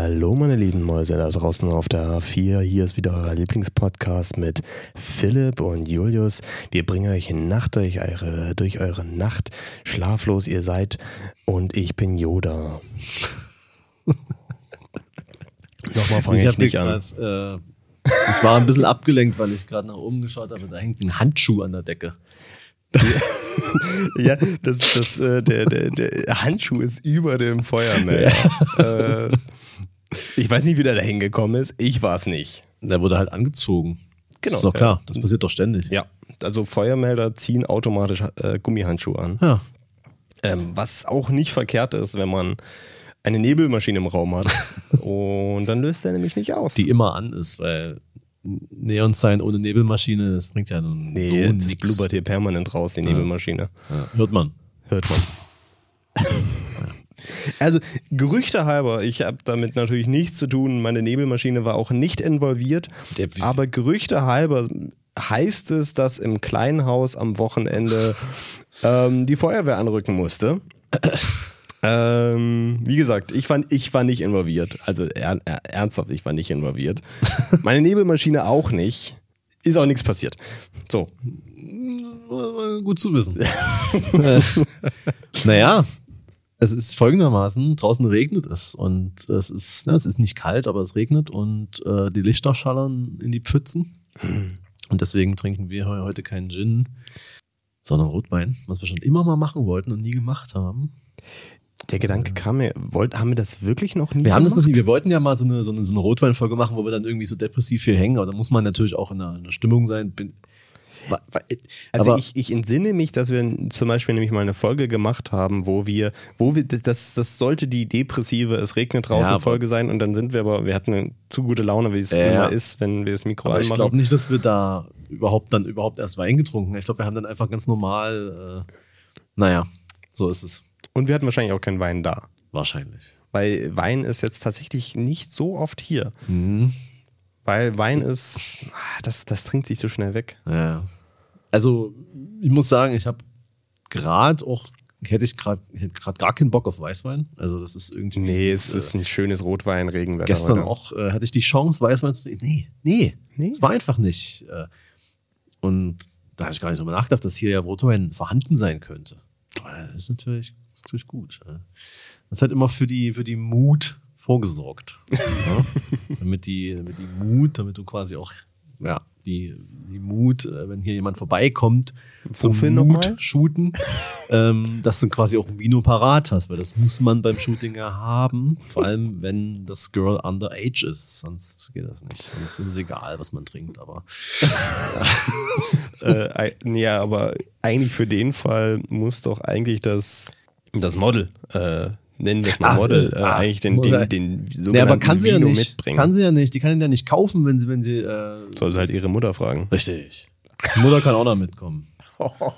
Hallo meine lieben Mäuse da draußen auf der A4. Hier ist wieder euer Lieblingspodcast mit Philipp und Julius. Wir bringen euch Nacht durch eure, durch eure Nacht. Schlaflos ihr seid und ich bin Yoda. Nochmal fange ich, ich nicht an. Das, äh, ich war ein bisschen abgelenkt, weil ich gerade nach oben geschaut habe. Da hängt ein Handschuh an der Decke. ja, das, das, äh, der, der, der Handschuh ist über dem Feuermelder. Ja. Äh, ich weiß nicht, wie der da hingekommen ist. Ich war es nicht. Der wurde halt angezogen. Genau. Das ist doch klar. Das passiert doch ständig. Ja. Also Feuermelder ziehen automatisch äh, Gummihandschuhe an. Ja. Ähm, was auch nicht verkehrt ist, wenn man eine Nebelmaschine im Raum hat. Und dann löst er nämlich nicht aus. Die immer an ist, weil Neon sein ohne Nebelmaschine, das bringt ja nun nee, so das nix. blubbert hier permanent raus, die Nebelmaschine. Ja. Hört man. Hört man. Also Gerüchte halber, ich habe damit natürlich nichts zu tun. Meine Nebelmaschine war auch nicht involviert. Aber Gerüchte halber heißt es, dass im Kleinhaus am Wochenende ähm, die Feuerwehr anrücken musste. Ähm, wie gesagt, ich war, ich war nicht involviert. Also er, er, ernsthaft, ich war nicht involviert. Meine Nebelmaschine auch nicht. Ist auch nichts passiert. So. Gut zu wissen. Äh, naja, es ist folgendermaßen, draußen regnet es und es ist, ja, es ist nicht kalt, aber es regnet und äh, die Lichter schallern in die Pfützen. Und deswegen trinken wir heute keinen Gin, sondern Rotwein, was wir schon immer mal machen wollten und nie gemacht haben. Der Gedanke kam mir, wollt, haben wir das wirklich noch nie Wir haben das noch nie. Wir wollten ja mal so eine, so eine, so eine Rotweinfolge machen, wo wir dann irgendwie so depressiv hier hängen, aber da muss man natürlich auch in einer, in einer Stimmung sein. Bin, also ich, ich entsinne mich, dass wir zum Beispiel nämlich mal eine Folge gemacht haben, wo wir, wo wir, das, das sollte die depressive, es regnet draußen ja, Folge sein und dann sind wir aber, wir hatten eine zu gute Laune, wie es äh, immer ist, wenn wir das Mikro aber anmachen. Ich glaube nicht, dass wir da überhaupt dann überhaupt erst Wein getrunken haben. Ich glaube, wir haben dann einfach ganz normal, äh, naja, so ist es. Und wir hatten wahrscheinlich auch keinen Wein da. Wahrscheinlich. Weil Wein ist jetzt tatsächlich nicht so oft hier. Mhm. Weil Wein ist, ah, das, das trinkt sich so schnell weg. Ja. Also, ich muss sagen, ich habe gerade auch, hätte ich gerade gerade gar keinen Bock auf Weißwein. Also, das ist irgendwie. Nee, es äh, ist ein schönes Rotwein, Regenwetter. Gestern heute. auch äh, hatte ich die Chance, Weißwein zu. Nee, nee, nee. Es war einfach nicht. Äh, und da habe ich gar nicht drüber nachgedacht, dass hier ja Rotwein vorhanden sein könnte. Das ist natürlich ist natürlich gut. Das halt immer für die, für die Mut vorgesorgt. ja? damit, die, damit die Mut, damit du quasi auch, ja, die, die Mut, äh, wenn hier jemand vorbeikommt, zum Wofür Mut shooten, ähm, dass du quasi auch ein Vino parat hast, weil das muss man beim Shooting ja haben. Vor allem, wenn das Girl underage ist. Sonst geht das nicht. Sonst ist es egal, was man trinkt, aber. äh, ja, aber eigentlich für den Fall muss doch eigentlich das das Model, äh, nennen wir es mal ah, Model, äh, ah, eigentlich den, den, den sogenannten nee, aber kann sie Vino ja nicht, mitbringen. Kann sie ja nicht, die kann ihn ja nicht kaufen, wenn sie, wenn sie. Äh, Soll sie halt ihre Mutter fragen. Richtig. Die Mutter kann auch noch mitkommen. Oh,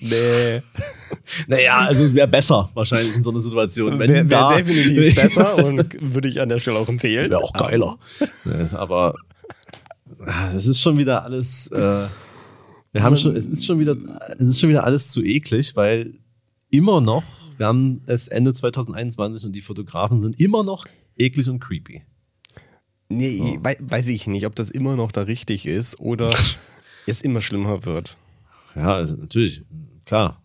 nee. Naja, also es wäre besser wahrscheinlich in so einer Situation. Wäre wär definitiv besser und würde ich an der Stelle auch empfehlen. Wäre auch geiler. aber ah, es ist schon wieder alles. Äh, wir haben schon, es ist schon wieder, es ist schon wieder alles zu eklig, weil immer noch wir haben es Ende 2021 und die Fotografen sind immer noch eklig und creepy. Nee, so. weiß ich nicht, ob das immer noch da richtig ist oder es immer schlimmer wird. Ja, also natürlich, klar.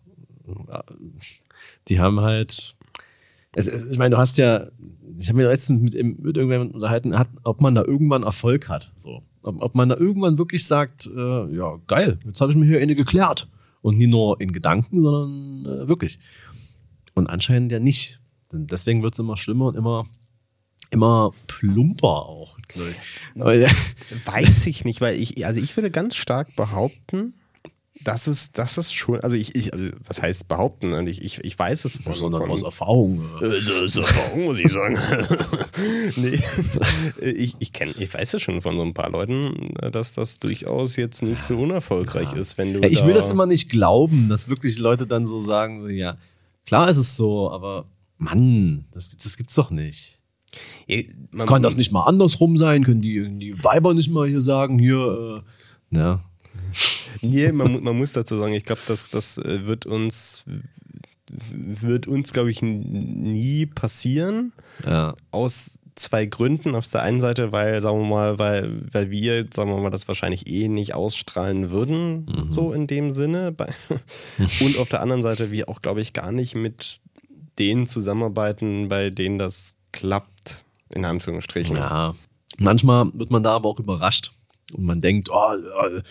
Die haben halt. Es, ich meine, du hast ja, ich habe mir letztens mit, mit irgendjemandem unterhalten, hat, ob man da irgendwann Erfolg hat. So. Ob, ob man da irgendwann wirklich sagt, äh, ja, geil, jetzt habe ich mir hier eine geklärt. Und nicht nur in Gedanken, sondern äh, wirklich. Und anscheinend ja nicht. Denn deswegen wird es immer schlimmer und immer, immer plumper auch. Weiß ich nicht, weil ich, also ich würde ganz stark behaupten, das ist, das ist schon, also ich, ich also was heißt behaupten? Und ich, ich, ich weiß es von, Sondern von, aus Erfahrung. Äh, aus Erfahrung, muss ich sagen. nee, ich, ich kenne, ich weiß es schon von so ein paar Leuten, dass das durchaus jetzt nicht so unerfolgreich ja. ist, wenn du. Ja, ich will das immer nicht glauben, dass wirklich Leute dann so sagen, ja, Klar ist es so, aber Mann, das, das gibt's doch nicht. Ja, Kann das nicht mal andersrum sein? Können die, die Weiber nicht mal hier sagen, hier, äh, ja. Nee, man, man muss dazu sagen, ich glaube, das, das äh, wird uns, wird uns, glaube ich, nie passieren. Ja. Aus zwei Gründen. Auf der einen Seite, weil, sagen wir mal, weil, weil wir, sagen wir mal, das wahrscheinlich eh nicht ausstrahlen würden, mhm. so in dem Sinne. Und auf der anderen Seite, wir auch, glaube ich, gar nicht mit denen zusammenarbeiten, bei denen das klappt, in Anführungsstrichen. Ja. Manchmal wird man da aber auch überrascht und man denkt, oh, äh,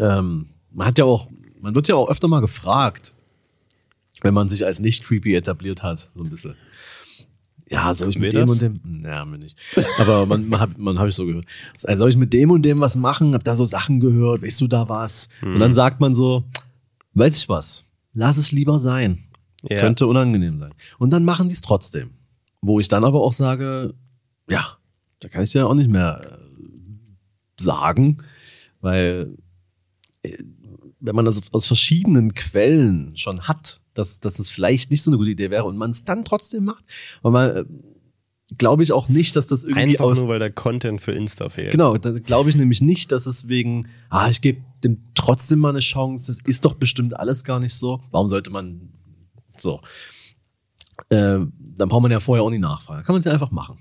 ähm, man hat ja auch, man wird ja auch öfter mal gefragt, wenn man sich als nicht creepy etabliert hat, so ein bisschen. Ja, soll ich mit dem das? und dem? Naja, mir nicht. Aber man, man habe man hab ich so gehört. Also soll ich mit dem und dem was machen? Hab da so Sachen gehört? Weißt du da was? Hm. Und dann sagt man so, weiß ich was? Lass es lieber sein. Es ja. könnte unangenehm sein. Und dann machen die es trotzdem. Wo ich dann aber auch sage, ja, da kann ich ja auch nicht mehr äh, sagen, weil äh, wenn man das aus verschiedenen Quellen schon hat, dass, dass es vielleicht nicht so eine gute Idee wäre und man es dann trotzdem macht. Und man äh, glaube ich auch nicht, dass das irgendwie Einfach aus, nur, weil der Content für Insta fehlt. Genau, da glaube ich nämlich nicht, dass es wegen, ah, ich gebe dem trotzdem mal eine Chance, das ist doch bestimmt alles gar nicht so. Warum sollte man so? Äh, dann braucht man ja vorher auch nicht nachfragen. Kann man es ja einfach machen.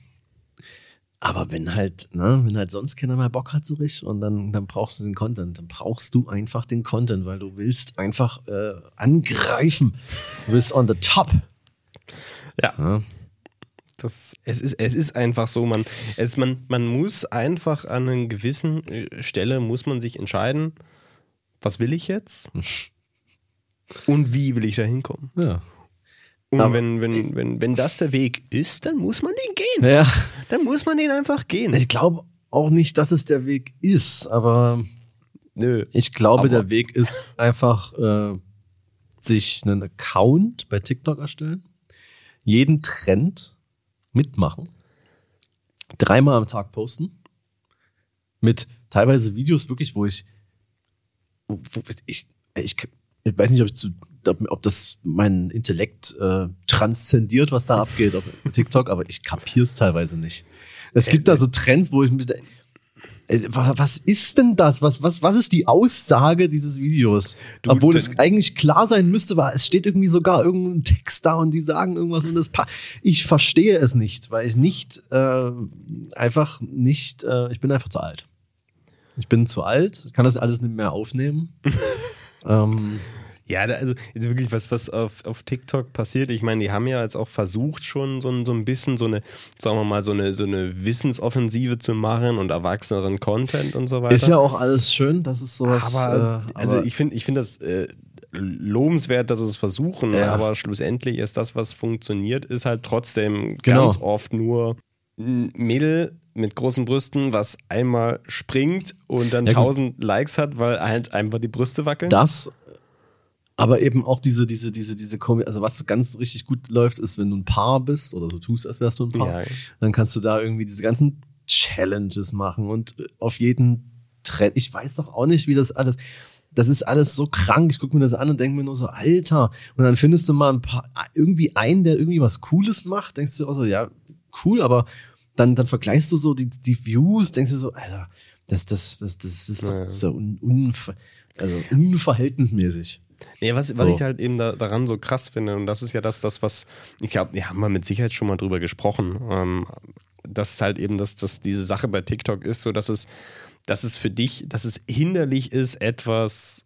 Aber wenn halt, ne, wenn halt sonst keiner mehr Bock hat so richtig und dann, dann brauchst du den Content, dann brauchst du einfach den Content, weil du willst einfach äh, angreifen. Du bist on the top. Ja. ja. Das, es, ist, es ist einfach so, man, es, man, man muss einfach an einer gewissen äh, Stelle, muss man sich entscheiden, was will ich jetzt und wie will ich da hinkommen. Ja. Und Aber wenn, wenn, wenn, wenn das der Weg ist, dann muss man den gehen. Ja. Dann muss man den einfach gehen. Ich glaube auch nicht, dass es der Weg ist, aber Nö. ich glaube, aber der Weg ist einfach äh, sich einen Account bei TikTok erstellen, jeden Trend mitmachen, dreimal am Tag posten, mit teilweise Videos wirklich, wo ich, wo ich, ich, ich weiß nicht, ob ich zu ob das mein Intellekt äh, transzendiert, was da abgeht auf TikTok, aber ich kapier's teilweise nicht. Es gibt da so Trends, wo ich mich äh, was ist denn das? Was, was, was ist die Aussage dieses Videos? Du, Obwohl es eigentlich klar sein müsste, weil es steht irgendwie sogar irgendein Text da und die sagen irgendwas und das ich verstehe es nicht, weil ich nicht äh, einfach nicht, äh, ich bin einfach zu alt. Ich bin zu alt, ich kann das alles nicht mehr aufnehmen. ähm, ja, also wirklich was, was auf, auf TikTok passiert. Ich meine, die haben ja jetzt auch versucht, schon so, so ein bisschen so eine, sagen wir mal, so eine, so eine Wissensoffensive zu machen und erwachseneren Content und so weiter. Ist ja auch alles schön, dass es sowas. Aber, äh, also ich finde ich finde das äh, lobenswert, dass sie es versuchen, ja. aber schlussendlich ist das, was funktioniert, ist halt trotzdem genau. ganz oft nur ein Mädel mit großen Brüsten, was einmal springt und dann ja, 1000 Likes hat, weil halt einfach die Brüste wackeln. Das aber eben auch diese, diese, diese, diese Kombi, also was ganz richtig gut läuft, ist, wenn du ein Paar bist oder so tust, als wärst du ein Paar, ja. dann kannst du da irgendwie diese ganzen Challenges machen und äh, auf jeden Trend. Ich weiß doch auch nicht, wie das alles. Das ist alles so krank. Ich gucke mir das an und denke mir nur so, Alter. Und dann findest du mal ein paar, irgendwie einen, der irgendwie was Cooles macht, denkst du auch so, ja, cool, aber dann, dann vergleichst du so die, die Views, denkst du so, Alter, das, das, das, das ist ja. so un, unver, also unverhältnismäßig. Nee, was, was ich halt eben da, daran so krass finde, und das ist ja das, das was, ich glaube, wir haben mal mit Sicherheit schon mal drüber gesprochen, ähm, dass halt eben das, dass diese Sache bei TikTok ist, so dass es, dass es für dich, dass es hinderlich ist, etwas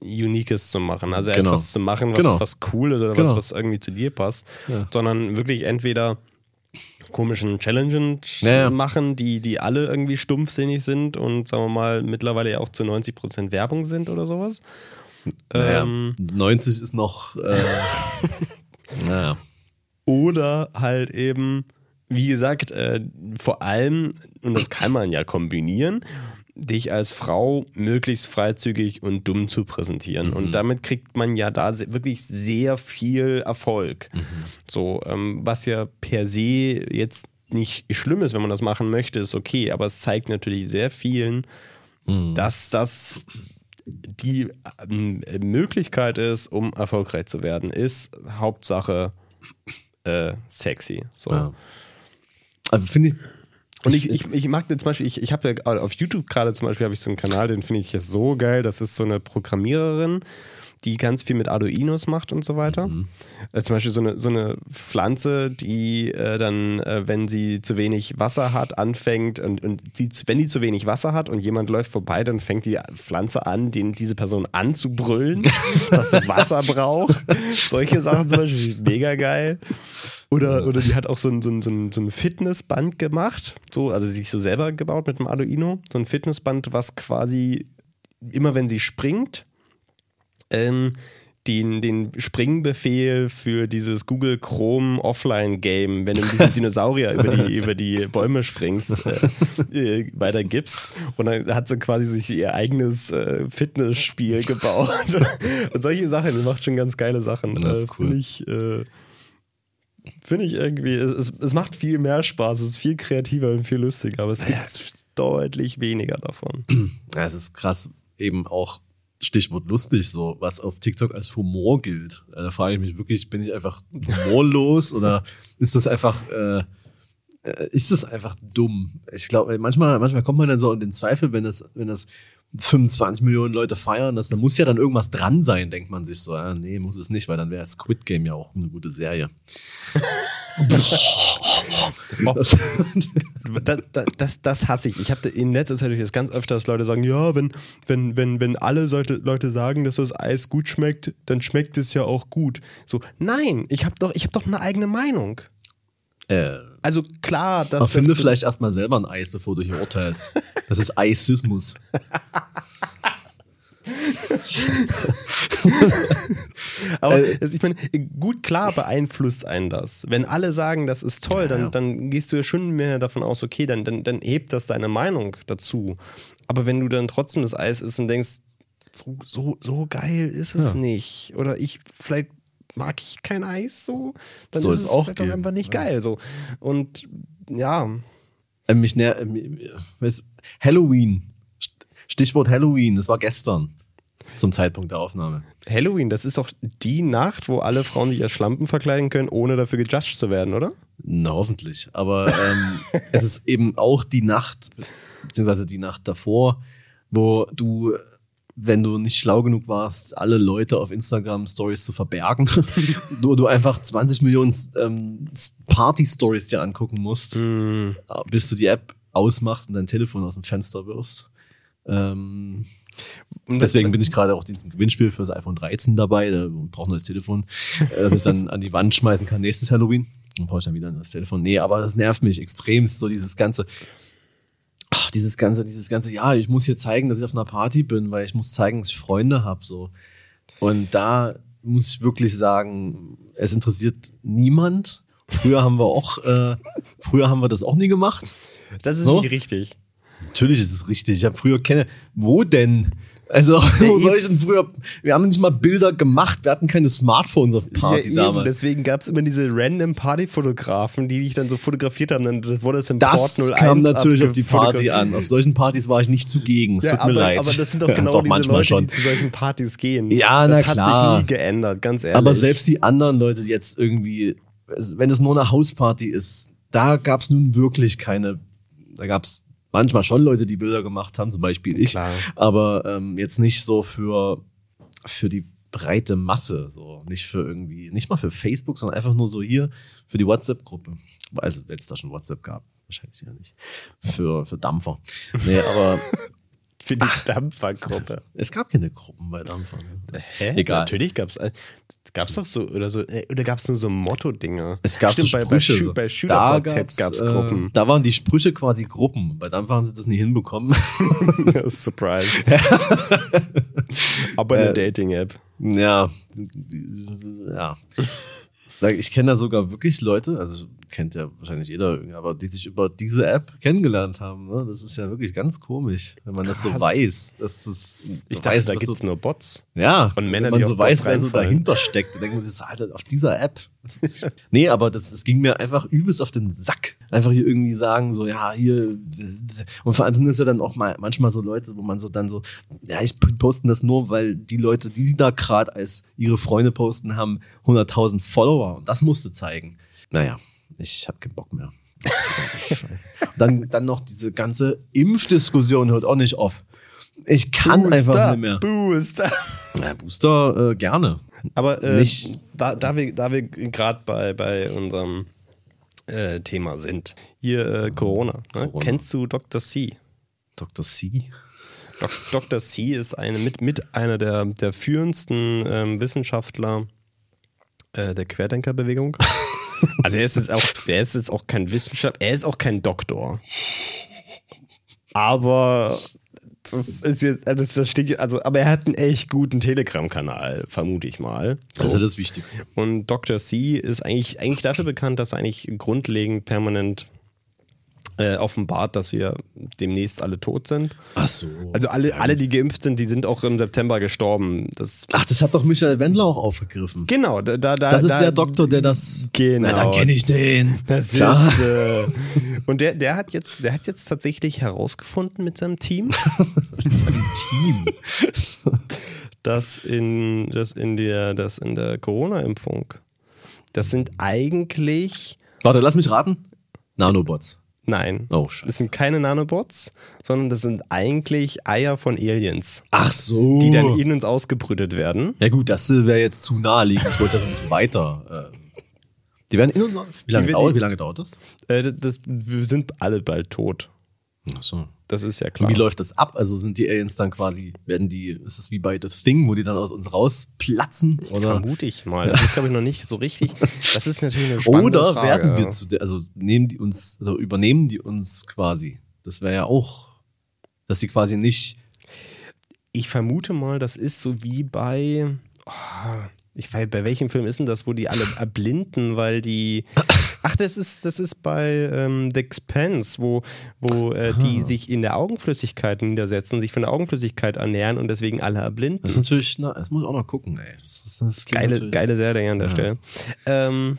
Uniques zu machen. Also genau. etwas zu machen, was, genau. was cool ist oder genau. was, was irgendwie zu dir passt. Ja. Sondern wirklich entweder komischen Challenges ja, machen, die, die alle irgendwie stumpfsinnig sind und sagen wir mal mittlerweile ja auch zu 90% Werbung sind oder sowas. Naja, ähm, 90 ist noch. Äh, naja. Oder halt eben, wie gesagt, äh, vor allem, und das kann man ja kombinieren, dich als Frau möglichst freizügig und dumm zu präsentieren. Mhm. Und damit kriegt man ja da wirklich sehr viel Erfolg. Mhm. So, ähm, was ja per se jetzt nicht schlimm ist, wenn man das machen möchte, ist okay, aber es zeigt natürlich sehr vielen, mhm. dass das die äh, Möglichkeit ist, um erfolgreich zu werden, ist Hauptsache äh, sexy. So. Ja. Also finde ich, Und ich, ich, ich mag zum Beispiel, ich, ich habe ja auf YouTube gerade zum Beispiel habe ich so einen Kanal, den finde ich so geil. Das ist so eine Programmiererin, die ganz viel mit Arduinos macht und so weiter. Mhm. Äh, zum Beispiel so eine, so eine Pflanze, die äh, dann, äh, wenn sie zu wenig Wasser hat, anfängt und, und die, wenn die zu wenig Wasser hat und jemand läuft vorbei, dann fängt die Pflanze an, den, diese Person anzubrüllen, dass sie Wasser braucht. Solche Sachen zum Beispiel, mega geil. Oder, oder die hat auch so ein, so, ein, so, ein, Fitnessband gemacht, so, also sich so selber gebaut mit einem Arduino. So ein Fitnessband, was quasi immer wenn sie springt, ähm, den, den Springbefehl für dieses Google Chrome Offline-Game, wenn du diesen Dinosaurier über, die, über die Bäume springst, äh, äh, weitergibst. Und dann hat sie quasi sich ihr eigenes äh, Fitnessspiel gebaut. und solche Sachen, die macht schon ganz geile Sachen. Das ist äh, cool. Finde ich, äh, find ich irgendwie, es, es macht viel mehr Spaß, es ist viel kreativer und viel lustiger, aber es gibt ja. deutlich weniger davon. Ja, es ist krass, eben auch Stichwort lustig, so, was auf TikTok als Humor gilt. Äh, da frage ich mich wirklich, bin ich einfach humorlos oder ist das einfach, äh, äh, ist das einfach dumm? Ich glaube, manchmal, manchmal kommt man dann so in den Zweifel, wenn das, wenn das 25 Millionen Leute feiern, das, dann muss ja dann irgendwas dran sein, denkt man sich so. Ja, nee, muss es nicht, weil dann wäre Squid Game ja auch eine gute Serie. das, das, das, das, hasse ich. Ich habe in letzter Zeit jetzt ganz öfter, dass Leute sagen, ja, wenn, wenn, wenn, wenn alle Leute sagen, dass das Eis gut schmeckt, dann schmeckt es ja auch gut. So, nein, ich habe doch, hab doch eine eigene Meinung. Äh, also klar, dass. Aber finde vielleicht erstmal selber ein Eis, bevor du hier urteilst. Das ist Eisismus. Aber äh, ich meine, gut klar beeinflusst einen das. Wenn alle sagen, das ist toll, dann, dann gehst du ja schon mehr davon aus, okay, dann, dann, dann hebt das deine Meinung dazu. Aber wenn du dann trotzdem das Eis isst und denkst, so, so, so geil ist es ja. nicht. Oder ich, vielleicht mag ich kein Eis so, dann so ist es auch vielleicht auch einfach nicht ja. geil. So. Und ja. Äh, mich näher, äh, Halloween. Stichwort Halloween, das war gestern zum Zeitpunkt der Aufnahme. Halloween, das ist doch die Nacht, wo alle Frauen sich als Schlampen verkleiden können, ohne dafür gejudged zu werden, oder? Na, hoffentlich. Aber ähm, es ist eben auch die Nacht, beziehungsweise die Nacht davor, wo du, wenn du nicht schlau genug warst, alle Leute auf Instagram Stories zu verbergen, du, du einfach 20 Millionen ähm, Party-Stories dir angucken musst, mm. bis du die App ausmachst und dein Telefon aus dem Fenster wirfst. Ähm, und deswegen bin ich gerade auch diesem Gewinnspiel für das iPhone 13 dabei. Da braucht das Telefon, äh, das ich dann an die Wand schmeißen kann nächstes Halloween. Dann brauche ich dann wieder das Telefon. Nee, aber das nervt mich extrem. So dieses ganze, ach, dieses ganze, dieses ganze, ja, ich muss hier zeigen, dass ich auf einer Party bin, weil ich muss zeigen, dass ich Freunde habe. So. Und da muss ich wirklich sagen, es interessiert niemand. Früher haben wir auch, äh, früher haben wir das auch nie gemacht. Das ist so. nicht richtig. Natürlich ist es richtig. Ich habe früher kenne. Wo denn? Also, wo soll ich denn früher? Wir haben nicht mal Bilder gemacht. Wir hatten keine Smartphones auf Party ja, damals. Deswegen gab es immer diese random Partyfotografen, die dich dann so fotografiert haben. Dann wurde es im das Port 01 kam natürlich auf die Party an. Auf solchen Partys war ich nicht zugegen. Es ja, tut aber, mir leid. Aber das sind doch genau ja, doch, diese Leute, schon. die zu solchen Partys gehen. Ja, das na klar. Das hat sich nie geändert, ganz ehrlich. Aber selbst die anderen Leute die jetzt irgendwie, wenn es nur eine Hausparty ist, da gab es nun wirklich keine, da gab es manchmal schon Leute, die Bilder gemacht haben, zum Beispiel ich. Klar. Aber ähm, jetzt nicht so für, für die breite Masse, so nicht für irgendwie, nicht mal für Facebook, sondern einfach nur so hier für die WhatsApp-Gruppe. Also, wenn es da schon WhatsApp gab, wahrscheinlich ja nicht. Für, für Dampfer. Nee, aber für die Dampfergruppe. Es gab keine Gruppen bei Dampfern. Hä? Egal. Natürlich gab es. Äh, gab es doch so, oder so, äh, oder gab es nur so Motto-Dinge? Es gab Stimmt, so Sprüche. Bei, bei, bei SchülerVZ gab es Gruppen. Äh, da waren die Sprüche quasi Gruppen. Bei Dampfer haben sie das nie hinbekommen. Surprise. Aber eine äh, Dating-App. Ja. Ja. Ich kenne da sogar wirklich Leute, also kennt ja wahrscheinlich jeder, aber die sich über diese App kennengelernt haben. Ne? Das ist ja wirklich ganz komisch, wenn man Krass. das so weiß. Dass das, ich dachte, weiß, da gibt es so, nur Bots. Ja, und Männer, wenn man so weiß, wer so dahinter steckt, dann denkt man sich so, Alter, auf dieser App. nee, aber das, das ging mir einfach übelst auf den Sack. Einfach hier irgendwie sagen, so, ja, hier. Und vor allem sind es ja dann auch mal manchmal so Leute, wo man so dann so, ja, ich posten das nur, weil die Leute, die sie da gerade als ihre Freunde posten, haben 100.000 Follower und das musste zeigen. Naja, ich habe keinen Bock mehr. dann, dann noch diese ganze Impfdiskussion hört auch nicht auf. Ich kann Booster, einfach nicht mehr. Booster. Ja, Booster äh, gerne. Aber äh, nicht. Da, da wir, da wir gerade bei, bei unserem äh, Thema sind, hier äh, Corona, ne? Corona. Kennst du Dr. C? Dr. C? Dok Dr. C ist eine, mit, mit einer der, der führendsten ähm, Wissenschaftler äh, der Querdenkerbewegung. also er ist jetzt auch, er ist jetzt auch kein Wissenschaftler, er ist auch kein Doktor. Aber das ist jetzt, also das steht, also, aber er hat einen echt guten Telegram-Kanal, vermute ich mal. So. Das ist ja das Wichtigste. Und Dr. C ist eigentlich, eigentlich dafür bekannt, dass er eigentlich grundlegend permanent äh, offenbart, dass wir demnächst alle tot sind. Ach so. Also alle, alle, die geimpft sind, die sind auch im September gestorben. Das Ach, das hat doch Michael Wendler auch aufgegriffen. Genau, da, da, das ist da, der Doktor, der das. Genau. Na, dann kenne ich den. Das Klar. ist. Äh, und der, der hat jetzt, der hat jetzt tatsächlich herausgefunden mit seinem Team. mit seinem Team. dass in, dass in der, dass in der Corona-Impfung, das sind eigentlich. Warte, lass mich raten. Nanobots. Nein. Oh, scheiße. Das sind keine Nanobots, sondern das sind eigentlich Eier von Aliens. Ach so. Die dann in uns ausgebrütet werden. Ja gut, das wäre jetzt zu naheliegend. Ich wollte das ein bisschen weiter. Äh, die werden in uns aus. Wie lange, dauert, wie lange dauert das? Äh, das? Wir sind alle bald tot. Ach so. Das ist ja klar. Und wie läuft das ab? Also sind die Aliens dann quasi, werden die, ist es wie bei The Thing, wo die dann aus uns rausplatzen? Oder? Vermute ich mal. Das ist, glaube ich, noch nicht so richtig. Das ist natürlich eine spannende Oder Frage. werden wir zu, also nehmen die uns, also übernehmen die uns quasi? Das wäre ja auch, dass sie quasi nicht. Ich vermute mal, das ist so wie bei. Oh, ich weiß, bei welchem Film ist denn das, wo die alle erblinden, weil die. Ach, das ist, das ist bei ähm, The Expanse, wo, wo äh, die sich in der Augenflüssigkeit niedersetzen, sich von der Augenflüssigkeit ernähren und deswegen alle erblinden. Das ist natürlich, na, das muss ich auch noch gucken, ey. Das, das, das geile, geile Serie an der ja. Stelle. Ähm,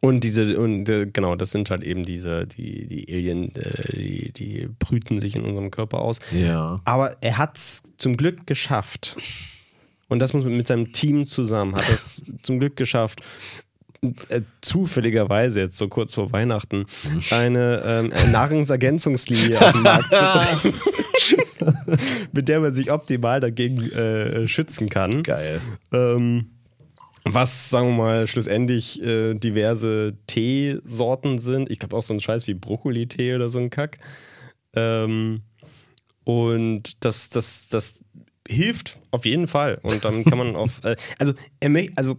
und diese, und äh, genau, das sind halt eben diese, die, die Alien, äh, die, die brüten sich in unserem Körper aus. Ja. Aber er hat es zum Glück geschafft und das muss man mit seinem Team zusammen, hat das zum Glück geschafft, äh, zufälligerweise jetzt so kurz vor Weihnachten eine ähm, Nahrungsergänzungslinie auf den Markt zu bringen, mit der man sich optimal dagegen äh, schützen kann. Geil. Ähm, was, sagen wir mal, schlussendlich äh, diverse Teesorten sind. Ich glaube auch so ein Scheiß wie Brokkoli-Tee oder so ein Kack. Ähm, und das, das, das hilft auf jeden Fall. Und dann kann man auf. Äh, also, also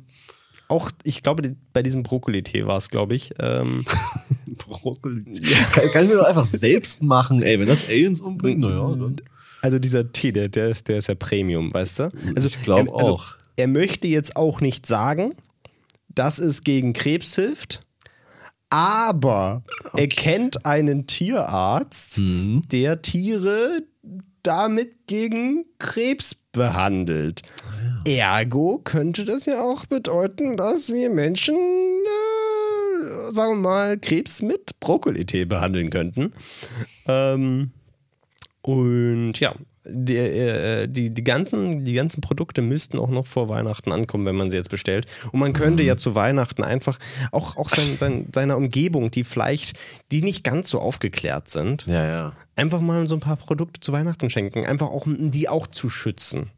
auch, ich glaube, bei diesem Brokkoli-Tee war es, glaube ich. Ähm, Brokkoli-Tee. Ja. Kann, kann ich mir doch einfach selbst machen, ey. Wenn das Aliens umbringt, naja, dann. Also dieser Tee, der, der, ist, der ist ja Premium, weißt du? Also, ich glaube also, auch. Er möchte jetzt auch nicht sagen, dass es gegen Krebs hilft. Aber okay. er kennt einen Tierarzt, mhm. der Tiere damit gegen Krebs behandelt. Ja. Ergo könnte das ja auch bedeuten, dass wir Menschen, äh, sagen wir mal, Krebs mit Brokkoli-Tee behandeln könnten. Ähm, und ja, die, äh, die, die, ganzen, die ganzen Produkte müssten auch noch vor Weihnachten ankommen, wenn man sie jetzt bestellt. Und man könnte mhm. ja zu Weihnachten einfach auch, auch sein, sein, seiner Umgebung, die vielleicht, die nicht ganz so aufgeklärt sind, ja, ja. einfach mal so ein paar Produkte zu Weihnachten schenken. Einfach auch, um die auch zu schützen.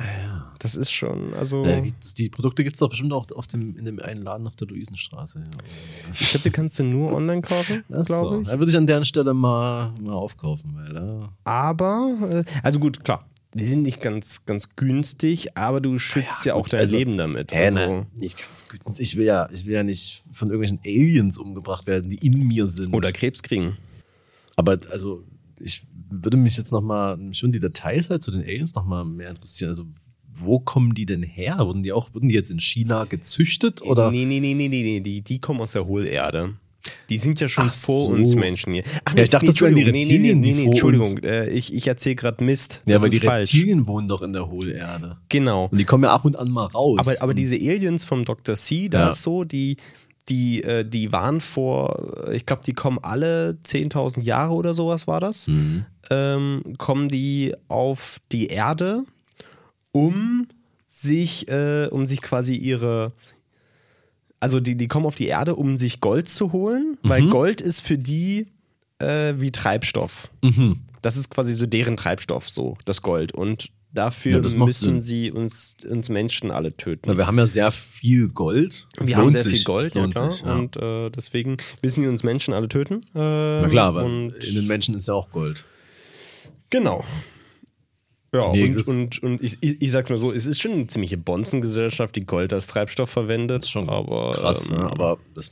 Ja, ja. Das ist schon, also. Ja, die Produkte gibt es doch bestimmt auch auf dem, in dem einen Laden auf der Luisenstraße. Ja. Ich glaube, die kannst du nur online kaufen, glaube so. ich. Da würde ich an der Stelle mal, mal aufkaufen, weil da. Aber, äh, also gut, klar. Die sind nicht ganz, ganz günstig, aber du schützt ja, ja auch dein also, Leben damit. Hä, also, ne, nicht ganz günstig. Ich will, ja, ich will ja nicht von irgendwelchen Aliens umgebracht werden, die in mir sind. Oder Krebs kriegen. Aber also, ich würde mich jetzt nochmal, schon die Details halt zu den Aliens nochmal mehr interessieren. Also, wo kommen die denn her? Wurden die auch, wurden die jetzt in China gezüchtet? Oder? Nee, nee, nee, nee, nee, nee. Die, die kommen aus der Hohlerde. Die sind ja schon Ach vor so. uns Menschen hier. Ach, ja, ich dachte, nee, das wären die Reptilien, nee, nee, nee, nee, Entschuldigung, äh, ich, ich erzähle gerade Mist. Ja, aber die falsch. Reptilien wohnen doch in der Hohlerde. Genau. Und die kommen ja ab und an mal raus. Aber, aber diese Aliens vom Dr. C, da ja. ist so, die, die, äh, die waren vor, ich glaube, die kommen alle 10.000 Jahre oder sowas war das, mhm. ähm, kommen die auf die Erde, um sich, äh, um sich quasi ihre, also die, die kommen auf die Erde, um sich Gold zu holen, weil Mhm. Gold ist für die äh, wie Treibstoff. Mhm. Das ist quasi so deren Treibstoff, so das Gold. Und dafür Ja, müssen Sinn. sie uns, uns Menschen alle töten. Na, wir haben ja sehr viel Gold. Das wir haben sehr sich. viel Gold, ja klar. sich, ja. Und äh, deswegen müssen die uns Menschen alle töten. Äh, Na klar, aber und in den Menschen ist ja auch Gold. Genau. Ja, Nee, und, und, und ich, ich, ich sag's mal so, es ist schon eine ziemliche Bonzengesellschaft, die Gold als Treibstoff verwendet. Das ist schon aber, krass. ähm, ne? Aber das,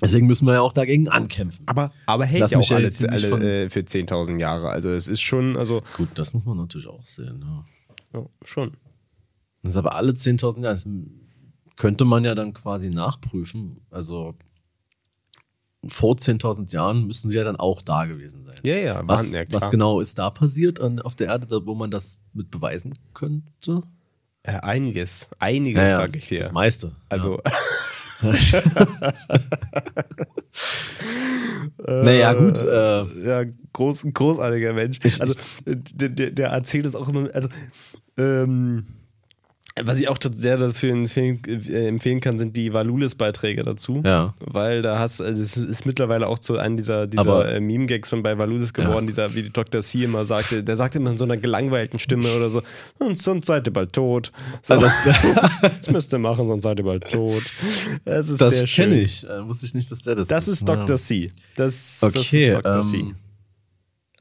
deswegen müssen wir ja auch dagegen ankämpfen. aber, aber hält Lass ja auch alle, alle äh, für 10.000 Jahre. Also es ist schon, also Gut, das muss man natürlich auch sehen. Ja. ja, schon. Das ist aber alle 10.000 Jahre. Das könnte man ja dann quasi nachprüfen. Also vor 10.000 Jahren müssen sie ja dann auch da gewesen sein. Ja, ja, Was, ja, was genau ist da passiert an, auf der Erde, wo man das mit beweisen könnte? Äh, einiges, einiges, Ja, sag das, ich dir. das meiste. also. naja, gut. Äh, ja, groß, großartiger Mensch. Also, äh, der, der, der erzählt es auch immer, also, ähm, was ich auch sehr dafür empfehlen, äh, empfehlen kann, sind die Valulis-Beiträge dazu. ja. Weil da hast, also es ist mittlerweile auch zu einem dieser, dieser äh, Meme-Gags von bei Valulis geworden, Ja. dieser, wie Dr. C immer sagte, der sagt immer in so einer gelangweilten Stimme oder so, und sonst seid ihr bald tot. So, Also das, das müsst ihr machen, sonst seid ihr bald tot. Das ist sehr Das schön. kenne ich. Äh, wusste ich nicht, dass der das Das ist Dr. Ja. C. Das, Okay, das ist Dr. C.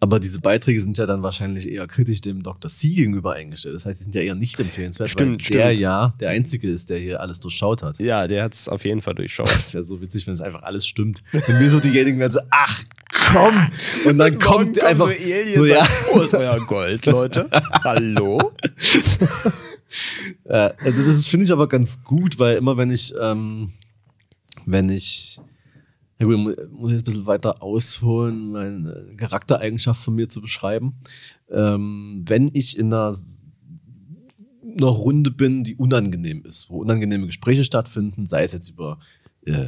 aber diese Beiträge sind ja dann wahrscheinlich eher kritisch dem Dr. C gegenüber eingestellt. Das heißt, sie sind ja eher nicht empfehlenswert, Stimmt, weil der stimmt. ja der Einzige ist, der hier alles durchschaut hat. Ja, der hat es auf jeden Fall durchschaut. Das wäre so witzig, wenn es einfach alles stimmt. Wenn wir so diejenigen wären so, ach komm! Und dann kommt einfach so Aliens so, ja, an, Wo ist euer Gold, Leute? Hallo? Äh, also das finde ich aber ganz gut, weil immer wenn ich, ähm, wenn ich, ja gut, mu- muss ich jetzt ein bisschen weiter ausholen, meine Charaktereigenschaft von mir zu beschreiben. Ähm, wenn ich in einer, einer Runde bin, die unangenehm ist, wo unangenehme Gespräche stattfinden, sei es jetzt über äh,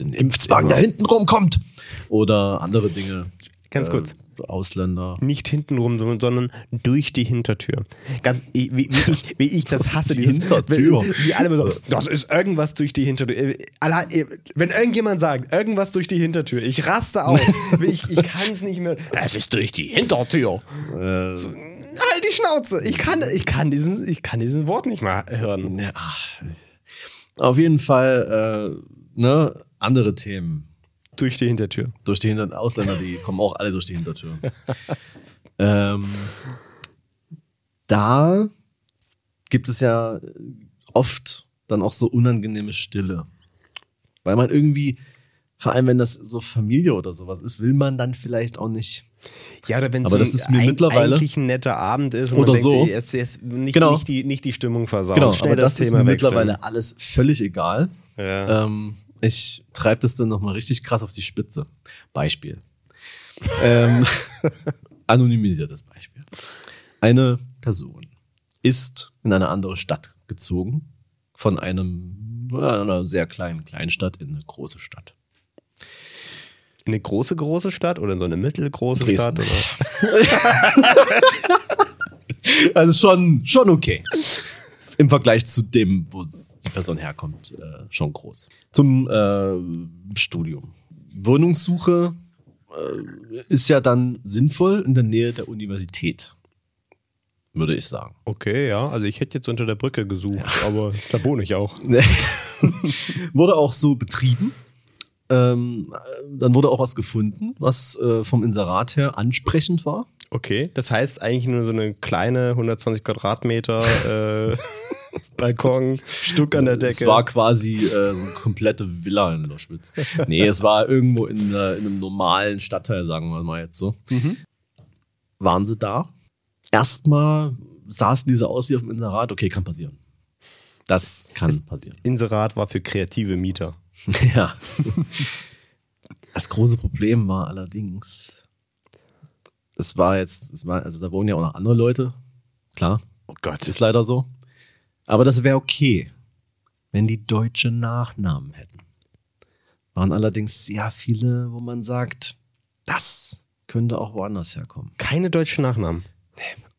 den Impfzwang, der hinten rumkommt, oder andere Dinge. Ganz äh, kurz. Ausländer. Nicht hintenrum, sondern- sondern durch die Hintertür. Ganz, wie, wie, ich, wie ich das hasse. Die dieses, Hintertür. Wie, wie alle immer so, das ist irgendwas durch die Hintertür. Äh, äh, Wenn irgendjemand sagt, irgendwas durch die Hintertür, ich raste aus. ich ich kann es nicht mehr. Es ist durch die Hintertür. Äh, Halt die Schnauze. Ich kann, ich kann, diesen, ich kann diesen Wort nicht mal hören. Ja, auf jeden Fall, äh, ne, andere Themen. Durch die Hintertür. Durch die Hinter Ausländer, die kommen auch alle durch die Hintertür. ähm, da gibt es ja oft dann auch so unangenehme Stille. Weil man irgendwie, vor allem wenn das so Familie oder sowas ist, will man dann vielleicht auch nicht. Ja, oder wenn es so das mir ein, mittlerweile- eigentlich ein netter Abend ist und Oder so. sich, jetzt, jetzt nicht, Genau. nicht, die, nicht die Stimmung versauen. Genau, Schnell aber das, ist mir wechseln. mittlerweile alles völlig egal. Ja. Ähm, ich treibe das dann nochmal richtig krass auf die Spitze. Beispiel. ähm, anonymisiertes Beispiel. Eine Person ist in eine andere Stadt gezogen, von einem, einer sehr kleinen Kleinstadt in eine große Stadt. In eine große, große Stadt oder in so eine mittelgroße Dresden. Stadt? Oder? Also schon, schon okay. Im Vergleich zu dem, wo die Person herkommt, äh, schon groß. Zum äh, Studium. Wohnungssuche äh, ist ja dann sinnvoll in der Nähe der Universität, würde ich sagen. Okay, ja. Also ich hätte jetzt unter der Brücke gesucht, aber da wohne ich auch. wurde auch so betrieben. Ähm, äh, dann wurde auch was gefunden, was äh, vom Inserat her ansprechend war. Okay, das heißt eigentlich nur so eine kleine 120 Quadratmeter äh, Balkon, Stuck an der Decke. Es war quasi äh, so eine komplette Villa in Loschwitz. Nee, es war irgendwo in, äh, in einem normalen Stadtteil, sagen wir mal jetzt so. Mhm. Waren sie da? Erstmal saßen diese aus wie auf dem Inserat. Okay, kann passieren. Das kann passieren. Inserat war für kreative Mieter. ja. Das große Problem war allerdings, es war jetzt, es war, also da wohnen ja auch noch andere Leute. Klar, Oh Gott. ist leider so. Aber das wäre okay, wenn die deutsche Nachnamen hätten. Waren allerdings sehr viele, wo man sagt, das könnte auch woanders herkommen. Keine deutschen Nachnamen.